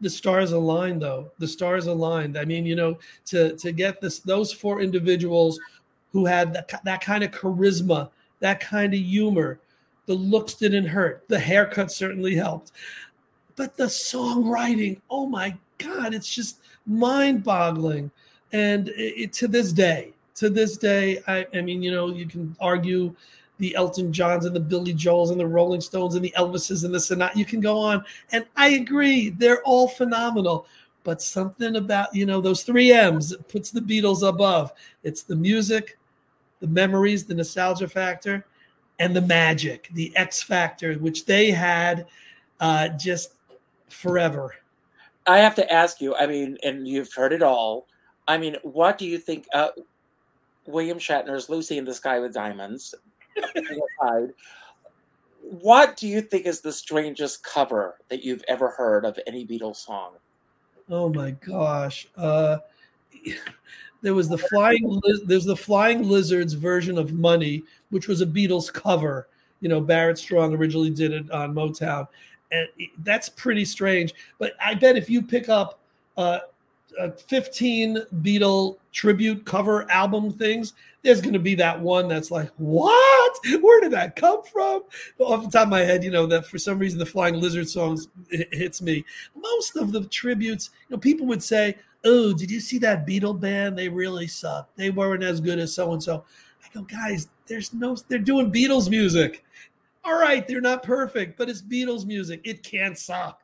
The stars aligned, though. The stars aligned. I mean, you know, to to get this those four individuals who had that, that kind of charisma, that kind of humor, the looks didn't hurt. The haircut certainly helped, but the songwriting, oh my God, it's just mind-boggling. And it, it, to this day, to this day, I, I mean, you know, you can argue the Elton Johns and the Billy Joels and the Rolling Stones and the Elvises and the Sinatra. You can go on, and I agree, they're all phenomenal. But something about you know those three M's puts the Beatles above. It's the music, the memories, the nostalgia factor, and the magic, the X factor, which they had uh, just forever. I have to ask you. I mean, and you've heard it all. I mean, what do you think? Uh, William Shatner's Lucy in the Sky with Diamonds. what do you think is the strangest cover that you've ever heard of any Beatles song? Oh my gosh. Uh, there was the flying there's the flying lizards version of money which was a beatles cover you know barrett strong originally did it on motown and that's pretty strange but i bet if you pick up uh, uh, 15 Beatle tribute cover album things, there's going to be that one that's like, what? Where did that come from? Off the top of my head, you know, that for some reason the Flying Lizard songs hits me. Most of the tributes, you know, people would say, oh, did you see that Beatle band? They really suck. They weren't as good as so and so. I go, guys, there's no, they're doing Beatles music. All right, they're not perfect, but it's Beatles music. It can't suck.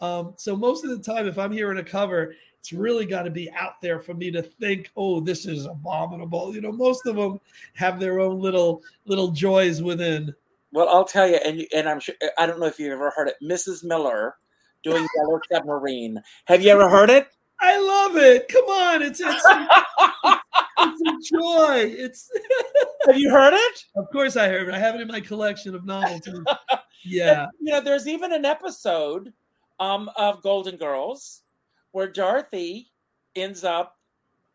Um, so most of the time, if I'm hearing a cover, it's really got to be out there for me to think, oh, this is abominable. You know, most of them have their own little little joys within. Well, I'll tell you, and and I'm sure I don't know if you've ever heard it, Mrs. Miller doing *laughs* Yellow Submarine. Have you ever heard it? I love it. Come on, it's it's a, it's a joy. It's. *laughs* Have you heard it? Of course, I heard it. I have it in my collection of novelties. *laughs* Yeah. You know, there's even an episode um, of Golden Girls where Dorothy ends up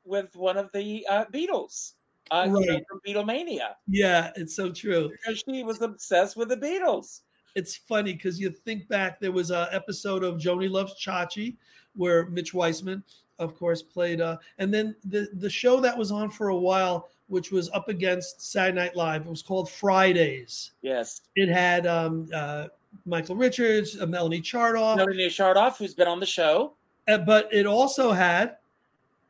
with one of the uh, Beatles. Uh, you know, from Beatlemania Yeah, it's so true. because she was obsessed with the Beatles. It's funny because you think back, there was an episode of Joanie Loves Chachi where Mitch Weissman, of course, played. Uh, and then the, the show that was on for a while, which was up against Saturday Night Live, it was called Fridays. Yes. It had um, uh, Michael Richards, uh, Melanie Chartoff, Melanie Chartoff, who's been on the show. Uh, but it also had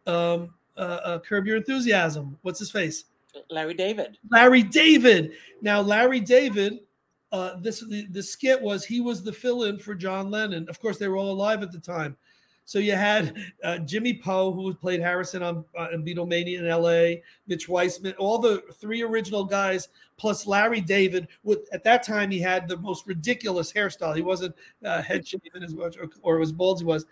um, uh, uh, Curb Your Enthusiasm. What's his face? Larry David. Larry David. Now, Larry David, uh, this the, the skit was he was the fill-in for John Lennon. Of course, they were all alive at the time. So you had uh, Jimmy Poe, who played Harrison on, uh, in Beatlemania in L.A., Mitch Weissman, all the three original guys, plus Larry David. With at that time, he had the most ridiculous hairstyle. He wasn't uh, head shaven as much, or, or as bald as he was,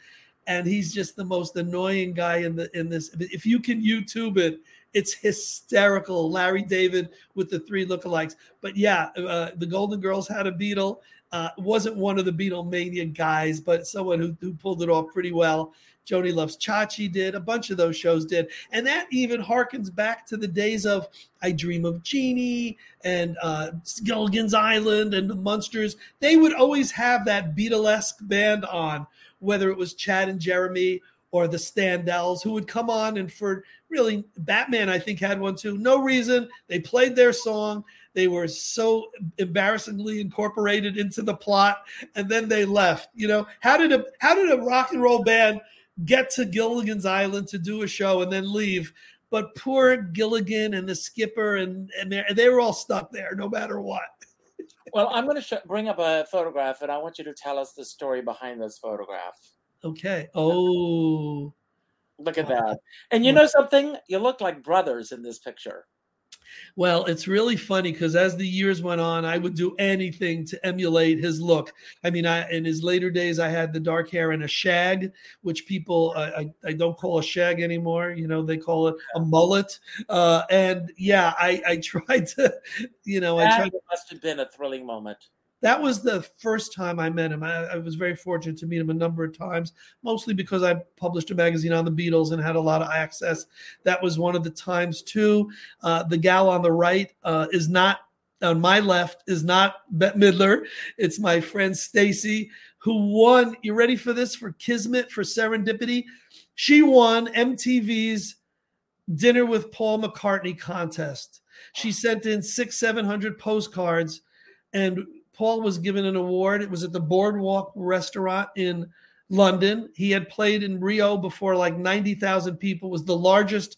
and he's just the most annoying guy in the in this. If you can YouTube it, it's hysterical. Larry David with the three lookalikes. But yeah, uh, the Golden Girls had a Beatle. Uh, wasn't one of the Beatlemania guys, but someone who, who pulled it off pretty well. Joanie Loves Chachi did. A bunch of those shows did. And that even harkens back to the days of I Dream of Jeannie and uh, Gilligan's Island and the Munsters. They would always have that Beatlesque band on, whether it was Chad and Jeremy or the Standells, who would come on and for really Batman, I think, had one too. No reason. They played their song. They were so embarrassingly incorporated into the plot, and then they left. You know, how did a how did a rock and roll band get to Gilligan's Island to do a show and then leave? But poor Gilligan and the skipper and and they, were all stuck there, no matter what. Well, I'm going to sh- bring up a photograph, and I want you to tell us the story behind this photograph. Okay. Oh, Look at that. And you know something? You look like brothers in this picture. Well, it's really funny because as the years went on, I would do anything to emulate his look. I mean, I in his later days, I had the dark hair and a shag, which people I, I, I don't call a shag anymore. You know, they call it a mullet. Uh, and yeah, I, I *laughs* tried to, you know, I That tried. must have been a thrilling moment. That was the first time I met him. I, I was very fortunate to meet him a number of times, mostly because I published a magazine on the Beatles and had a lot of access. That was one of the times too. Uh, the gal on the right uh, is not on my left is not Bette Midler. It's my friend Stacy who won. You ready for this? For Kismet for Serendipity, she won MTV's Dinner with Paul McCartney contest. She sent in six, seven hundred postcards, and Paul was given an award. It was at the Boardwalk Restaurant in London. He had played in Rio before like 90,000 people, was the largest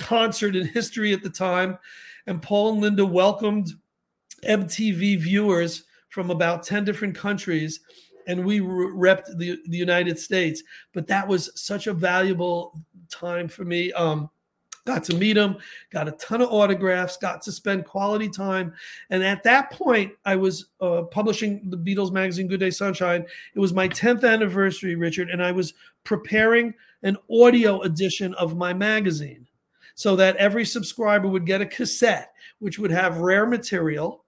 concert in history at the time. And Paul and Linda welcomed MTV viewers from about 10 different countries. And we repped the, the United States. But that was such a valuable time for me. Um, got to meet him, got a ton of autographs, got to spend quality time. And at that point, I was uh, publishing the Beatles magazine, Good Day Sunshine. It was my 10th anniversary, Richard, and I was preparing an audio edition of my magazine so that every subscriber would get a cassette, which would have rare material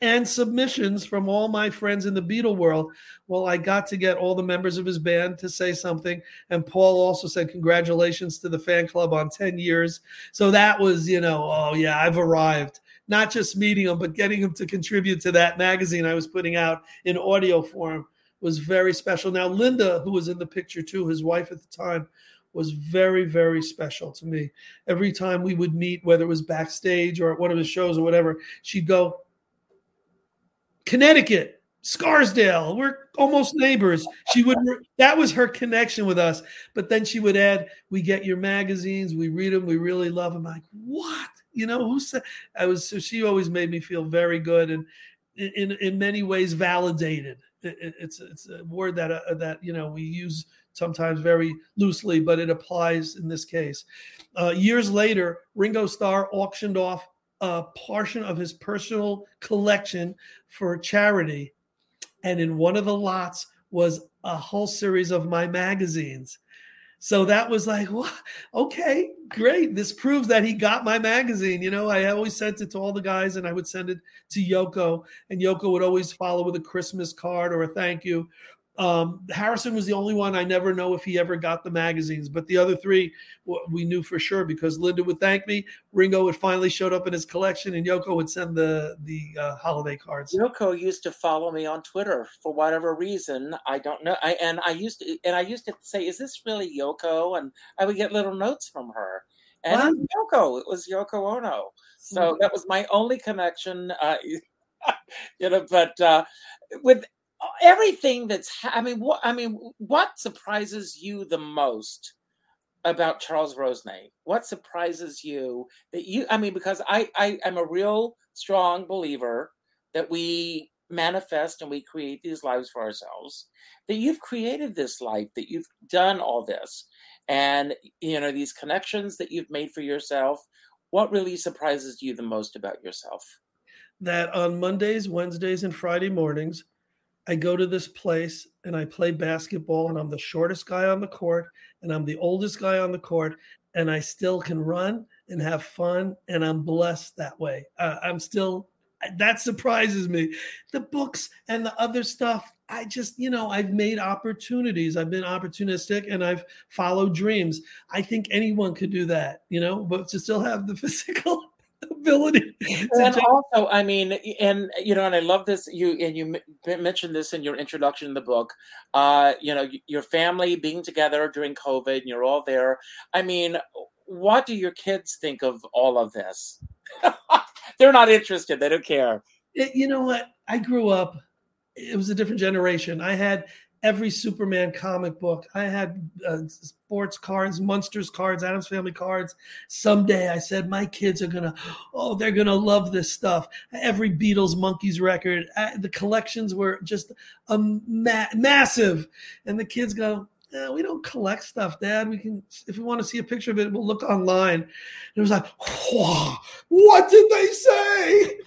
and submissions from all my friends in the Beatle world. Well, I got to get all the members of his band to say something. And Paul also said, Congratulations to the fan club on 10 years. So that was, you know, oh, yeah, I've arrived. Not just meeting him, but getting him to contribute to that magazine I was putting out in audio form was very special. Now, Linda, who was in the picture too, his wife at the time, was very, very special to me. Every time we would meet, whether it was backstage or at one of his shows or whatever, she'd go, Connecticut, Scarsdale, we're almost neighbors. She would, that was her connection with us. But then she would add, We get your magazines, we read them, we really love them. I'm like, what? You know, who said I was, so she always made me feel very good and in, in many ways validated. it, it's it's a word that uh, that you know we use sometimes very loosely, but it applies in this case. Uh, years later, Ringo Starr auctioned off a portion of his personal collection for charity, and in one of the lots was a whole series of my magazines. So that was like, okay, great. This proves that he got my magazine. You know, I always sent it to all the guys and I would send it to Yoko, and Yoko would always follow with a Christmas card or a thank you. Um, Harrison was the only one I never know if he ever got the magazines, but the other three we knew for sure because Linda would thank me, Ringo would finally showed up in his collection, and Yoko would send the the uh, holiday cards. Yoko used to follow me on Twitter for whatever reason I don't know. I and I used to and I used to say, "Is this really Yoko?" And I would get little notes from her, and wow. Yoko. It was Yoko Ono. So mm-hmm. that was my only connection. Uh, *laughs* you know, but uh, with everything that's i mean what i mean what surprises you the most about charles rosenay what surprises you that you i mean because i i am a real strong believer that we manifest and we create these lives for ourselves that you've created this life that you've done all this and you know these connections that you've made for yourself what really surprises you the most about yourself? That on mondays wednesdays and friday mornings I go to this place and I play basketball, and I'm the shortest guy on the court, and I'm the oldest guy on the court, and I still can run and have fun, and I'm blessed that way. Uh, I'm still that surprises me. The books and the other stuff, I just, you know, I've made opportunities. I've been opportunistic and I've followed dreams. I think anyone could do that, you know, but to still have the *laughs* physical ability. *laughs* And also, I mean, and you know, and I love this. You and you mentioned this in your introduction in the book. Uh, you know, your family being together during COVID, and you're all there. I mean, what do your kids think of all of this? *laughs* They're not interested. They don't care. It, you know what? I grew up. It was a different generation. I had every Superman comic book. I had uh, sports cards, Munsters cards, Addams Family cards. Someday I said, my kids are gonna, oh, they're gonna love this stuff. Every Beatles Monkees record. Uh, the collections were just a ma- massive, and the kids go, yeah, we don't collect stuff, Dad. We can, if we want to see a picture of it, we'll look online. And it was like, what did they say?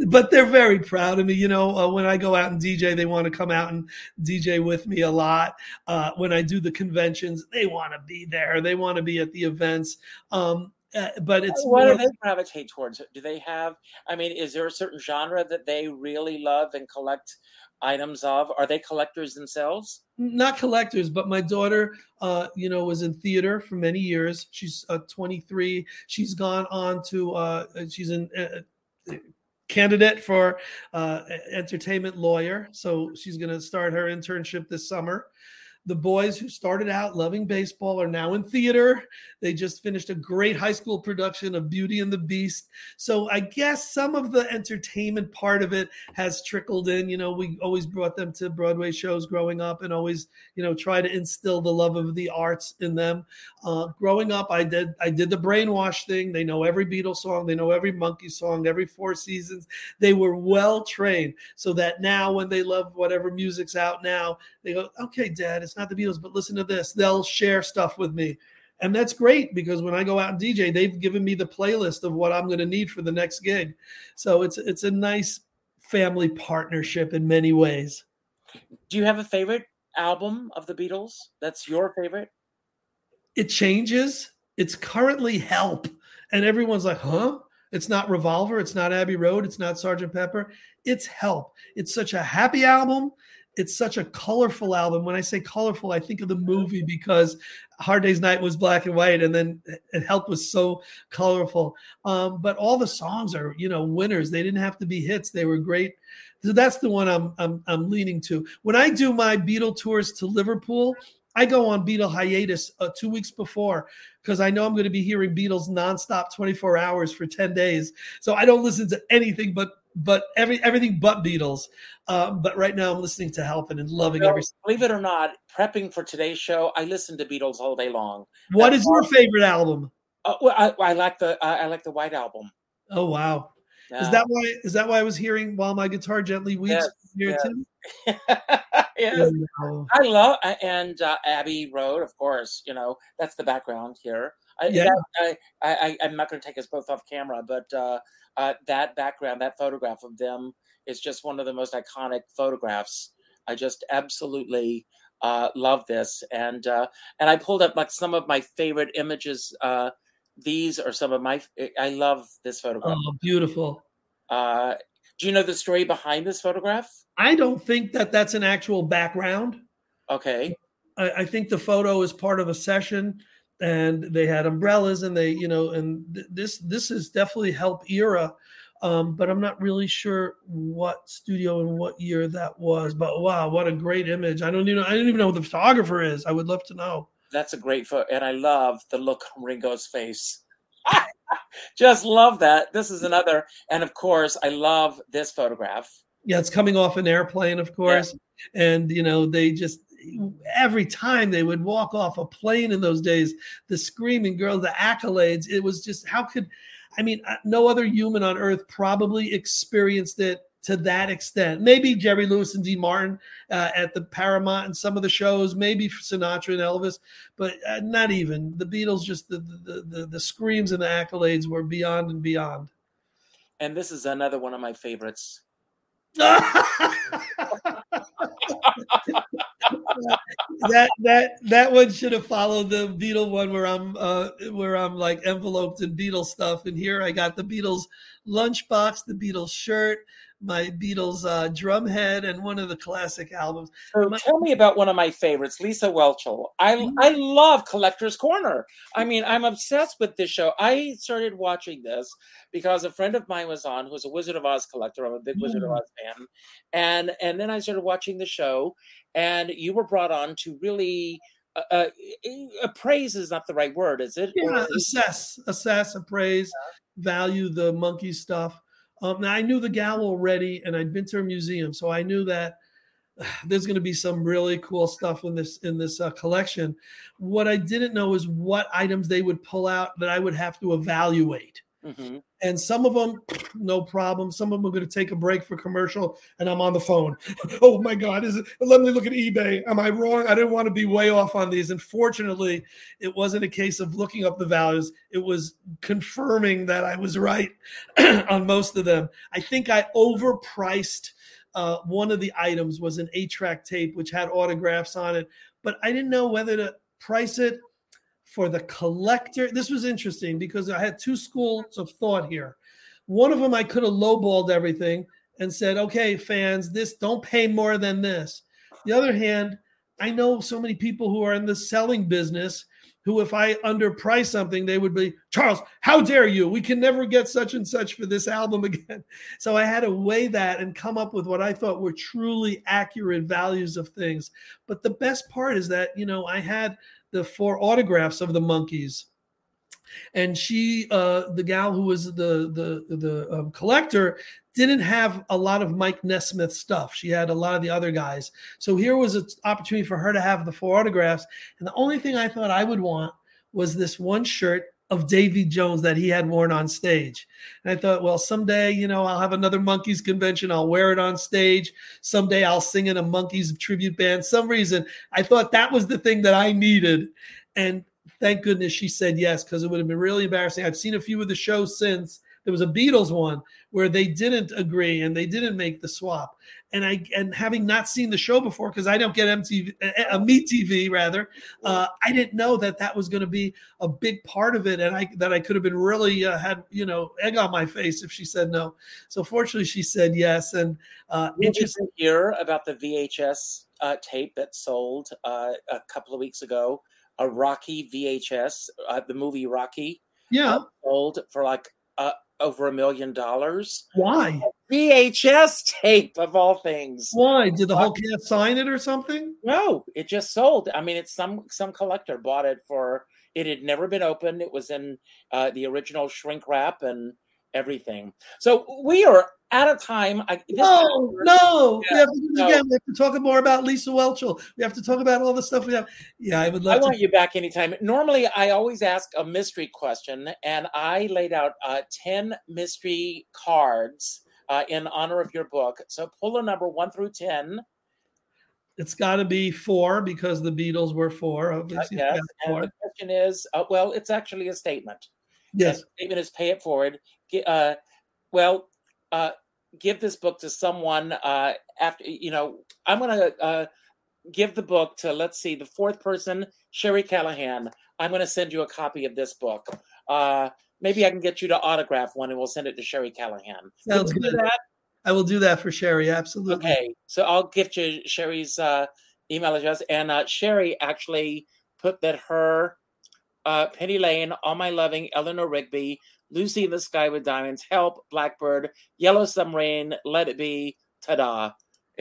*laughs* but they're very proud of me. You know, uh, when I go out and DJ, they want to come out and DJ with me a lot. Uh, when I do the conventions, they want to be there. They want to be at the events. Um, uh, but it's what more, do they gravitate towards? Do they have? I mean, is there a certain genre that they really love and collect items of? Are they collectors themselves? Not collectors, but my daughter, uh, you know, was in theater for many years. She's uh, 23. She's gone on to, uh, she's an uh, candidate for uh, entertainment lawyer. So she's going to start her internship this summer. The boys who started out loving baseball are now in theater. They just finished a great high school production of Beauty and the Beast. So I guess some of the entertainment part of it has trickled in. You know, we always brought them to Broadway shows growing up and always, you know, try to instill the love of the arts in them. Uh, growing up, I did I did the brainwash thing. They know every Beatles song, they know every Monkee song, every Four Seasons. They were well trained so that now when they love whatever music's out now, they go, okay, Dad, it's not the Beatles, but listen to this. They'll share stuff with me. And that's great because when I go out and DJ, they've given me the playlist of what I'm going to need for the next gig. So it's it's a nice family partnership in many ways. Do you have a favorite album of the Beatles? That's your favorite? It changes. It's currently Help. And everyone's like, huh? It's not Revolver. It's not Abbey Road. It's not Sergeant Pepper. It's Help. It's such a happy album it's such a colorful album. When I say colorful, I think of the movie because Hard Day's Night was black and white, and then it Help was so colorful. Um, but all the songs are, you know, winners. They didn't have to be hits. They were great. So that's the one I'm I'm, I'm leaning to. When I do my Beatle tours to Liverpool, I go on Beatle hiatus uh, two weeks before because I know I'm going to be hearing Beatles nonstop 24 hours for 10 days. So I don't listen to anything but but every everything but Beatles. Um, but right now I'm listening to Helping and loving well, every. Believe it or not, prepping for today's show, I listen to Beatles all day long. What That's is your favorite album? Uh, well, I, I, like the uh, I like the White Album. Oh wow! Is that why? Is that why I was hearing while my guitar gently weeps Yes, here yes. too? *laughs* yes. No. I love and uh, Abbey Road, of course. You know that's the background here. I, Yeah. that- I, I, I, I'm not going to take us both off camera, but uh, uh, that background, that photograph of them, is just one of the most iconic photographs. I just absolutely uh, love this, and uh, and I pulled up like some of my favorite images. Uh, these are some of my. I love this photograph. Oh, beautiful. Uh, do you know the story behind this photograph? I don't think that that's an actual background. Okay. I, I think the photo is part of a session, and they had umbrellas, and they, you know, and th- this this is definitely help era, um, but I'm not really sure what studio and what year that was. But wow, what a great image! I don't even I don't even know who the photographer is. I would love to know. That's a great photo, and I love the look on Ringo's face. *laughs* Just love that. This is another, and of course, I love this photograph. Yeah, it's coming off an airplane, of course, and you know they just every time they would walk off a plane in those days, the screaming girls, the accolades. It was just how could I mean, uh, no other human on earth probably experienced it to that extent. Maybe Jerry Lewis and Dean Martin uh, at the Paramount and some of the shows, maybe Sinatra and Elvis, but uh, not even the Beatles. Just the, the the the screams and the accolades were beyond and beyond. And this is another one of my favorites. *laughs* *laughs* that that that one should have followed the Beatle one where I'm uh where I'm like enveloped in Beatles stuff. And here I got the Beatles lunchbox, the Beatles shirt, my Beatles uh drum head, and one of the classic albums. So My- tell me about one of my favorites, Lisa Whelchel. I Mhm. I love Collector's Corner. I mean, I'm obsessed with this show. I started watching this because a friend of mine was on, who's a Wizard of Oz collector. I'm a big Wizard of Mm. Oz fan, and and then I started watching the show, and you were brought on to really. Uh, uh, appraise is not the right word, is it? Yeah, assess, assess, appraise, value the Monkees stuff. Um, now I knew the gal already, and I'd been to her museum, so I knew that *sighs* there's going to be some really cool stuff in this in this uh, collection. What I didn't know is what items they would pull out that I would have to evaluate. Mhm. And some of them, no problem. Some of them are going to take a break for commercial, and I'm on the phone. *laughs* oh my God! Is it? Let me look at eBay. Am I wrong? I didn't want to be way off on these. And fortunately, it wasn't a case of looking up the values. It was confirming that I was right *clears throat* on most of them. I think I overpriced. Uh, one of the items was an eight-track tape which had autographs on it, but I didn't know whether to price it for the collector. This was interesting because I had two schools of thought here. One of them I could have lowballed everything and said, "Okay, fans, this don't pay more than this." The other hand, I know so many people who are in the selling business who, if I underprice something, they would be, Charles, how dare you? We can never get such and such for this album *laughs* again. So I had to weigh that and come up with what I thought were truly accurate values of things. But the best part is that, you know, I had the four autographs of the Monkees. And she, uh, the gal who was the the the um, collector, didn't have a lot of Mike Nesmith stuff. She had a lot of the other guys. So here was an opportunity for her to have the four autographs. And the only thing I thought I would want was this one shirt of Davy Jones that he had worn on stage. And I thought, well, someday, you know, I'll have another Monkees convention. I'll wear it on stage. Someday I'll sing in a Monkees tribute band. Some reason I thought that was the thing that I needed. And thank goodness she said yes, because it would have been really embarrassing. I've seen a few of the shows since. There was a Beatles one where they didn't agree and they didn't make the swap. And I and having not seen the show before because I don't get MTV, uh, Me TV rather, uh, I didn't know that that was going to be a big part of it, and I that I could have been really uh, had you know egg on my face if she said no. So fortunately, she said yes. And uh, interesting. hear about the VHS uh, tape that sold uh, a couple of weeks ago? A Rocky VHS, uh, the movie Rocky, Yeah. sold for like uh, over a million dollars. Why? VHS tape of all things. Why did the whole cast sign it or something? No, it just sold. I mean, it's some some collector bought it for. It had never been opened. It was in uh, the original shrink wrap, and everything. So we are out of time. I, no, no, yeah, we have to do no. again. We have to talk more about Lisa Whelchel. We have to talk about all the stuff we have. Yeah, I would love. I to. want you back anytime. Normally, I always ask a mystery question, and I laid out uh, ten mystery cards uh, in honor of your book. So pull a number one through ten. It's got to be four because the Beatles were four. Obviously, uh, yes. four. And the question is, uh, well, it's actually a statement. Yes, the statement is pay it forward. Uh, well, uh, give this book to someone uh, after you know i'm going to uh, give the book to let's see the fourth person sherry callahan. I'm going to send you a copy of this book. Uh, maybe i can get you to autograph one and we'll send it to sherry callahan. Sounds good. that? i will do that for sherry absolutely. Okay so i'll gift you sherry's uh, email address. And uh, sherry actually put that her uh, penny lane all my loving eleanor rigby Lucy in the Sky with Diamonds, Help, Blackbird, Yellow Submarine, Let It Be, Ta-da.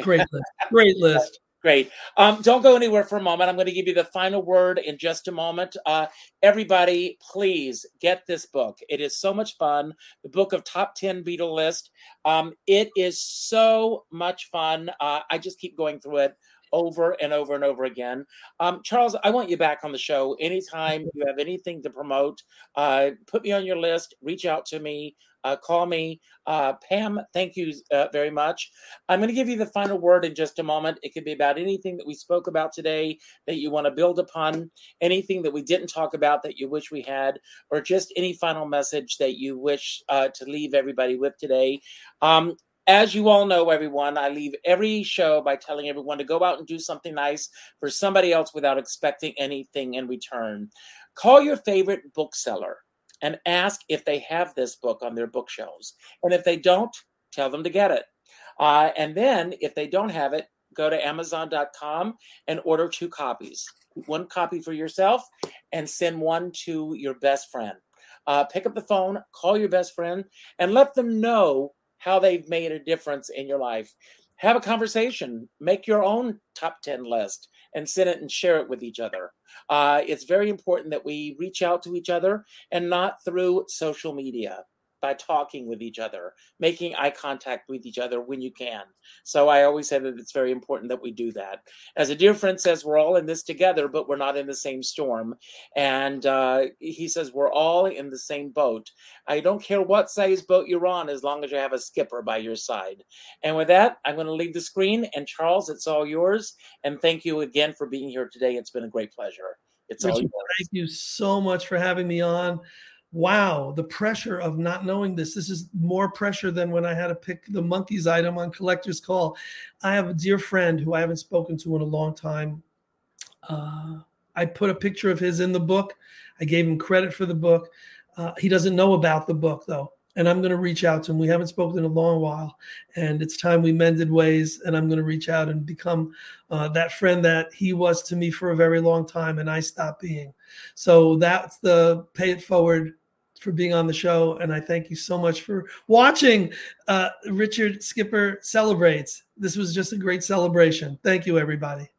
Great list. *laughs* Great list. Great. Um, don't go anywhere for a moment. I'm going to give you the final word in just a moment. Uh, everybody, please get this book. It is so much fun. The book of top 10 Beatle list. Um, it is so much fun. Uh, I just keep going through it over and over and over again. Um, Charles, I want you back on the show anytime you have anything to promote. Uh, put me on your list. Reach out to me. Uh, call me. Uh, Pam, thank you uh, very much. I'm going to give you the final word in just a moment. It could be about anything that we spoke about today that you want to build upon, anything that we didn't talk about that you wish we had, or just any final message that you wish uh, to leave everybody with today. Um, as you all know, everyone, I leave every show by telling everyone to go out and do something nice for somebody else without expecting anything in return. Call your favorite bookseller and ask if they have this book on their bookshelves. And if they don't, tell them to get it. Uh, and then if they don't have it, go to Amazon.com and order two copies one copy for yourself and send one to your best friend. Uh, pick up the phone, call your best friend, and let them know how they've made a difference in your life. Have a conversation, make your own top 10 list, and send it and share it with each other. Uh, it's very important that we reach out to each other and not through social media by talking with each other, making eye contact with each other when you can. So I always say that it's very important that we do that. As a dear friend says, we're all in this together, but we're not in the same storm. And uh, he says, we're all in the same boat. I don't care what size boat you're on as long as you have a skipper by your side. And with that, I'm going to leave the screen. And Charles, it's all yours. And thank you again for being here today. It's been a great pleasure. It's Richard, all yours. Thank you so much for having me on wow, the pressure of not knowing this. This is more pressure than when I had to pick the Monkees item on Collector's Call. I have a dear friend who I haven't spoken to in a long time. Uh, I put a picture of his in the book. I gave him credit for the book. Uh, he doesn't know about the book though. And I'm going to reach out to him. We haven't spoken in a long while, and it's time we mended ways. And I'm going to reach out and become uh, that friend that he was to me for a very long time, and I stopped being. So that's the pay it forward for being on the show. And I thank you so much for watching uh, Richard Skipper Celebrates. This was just a great celebration. Thank you, everybody.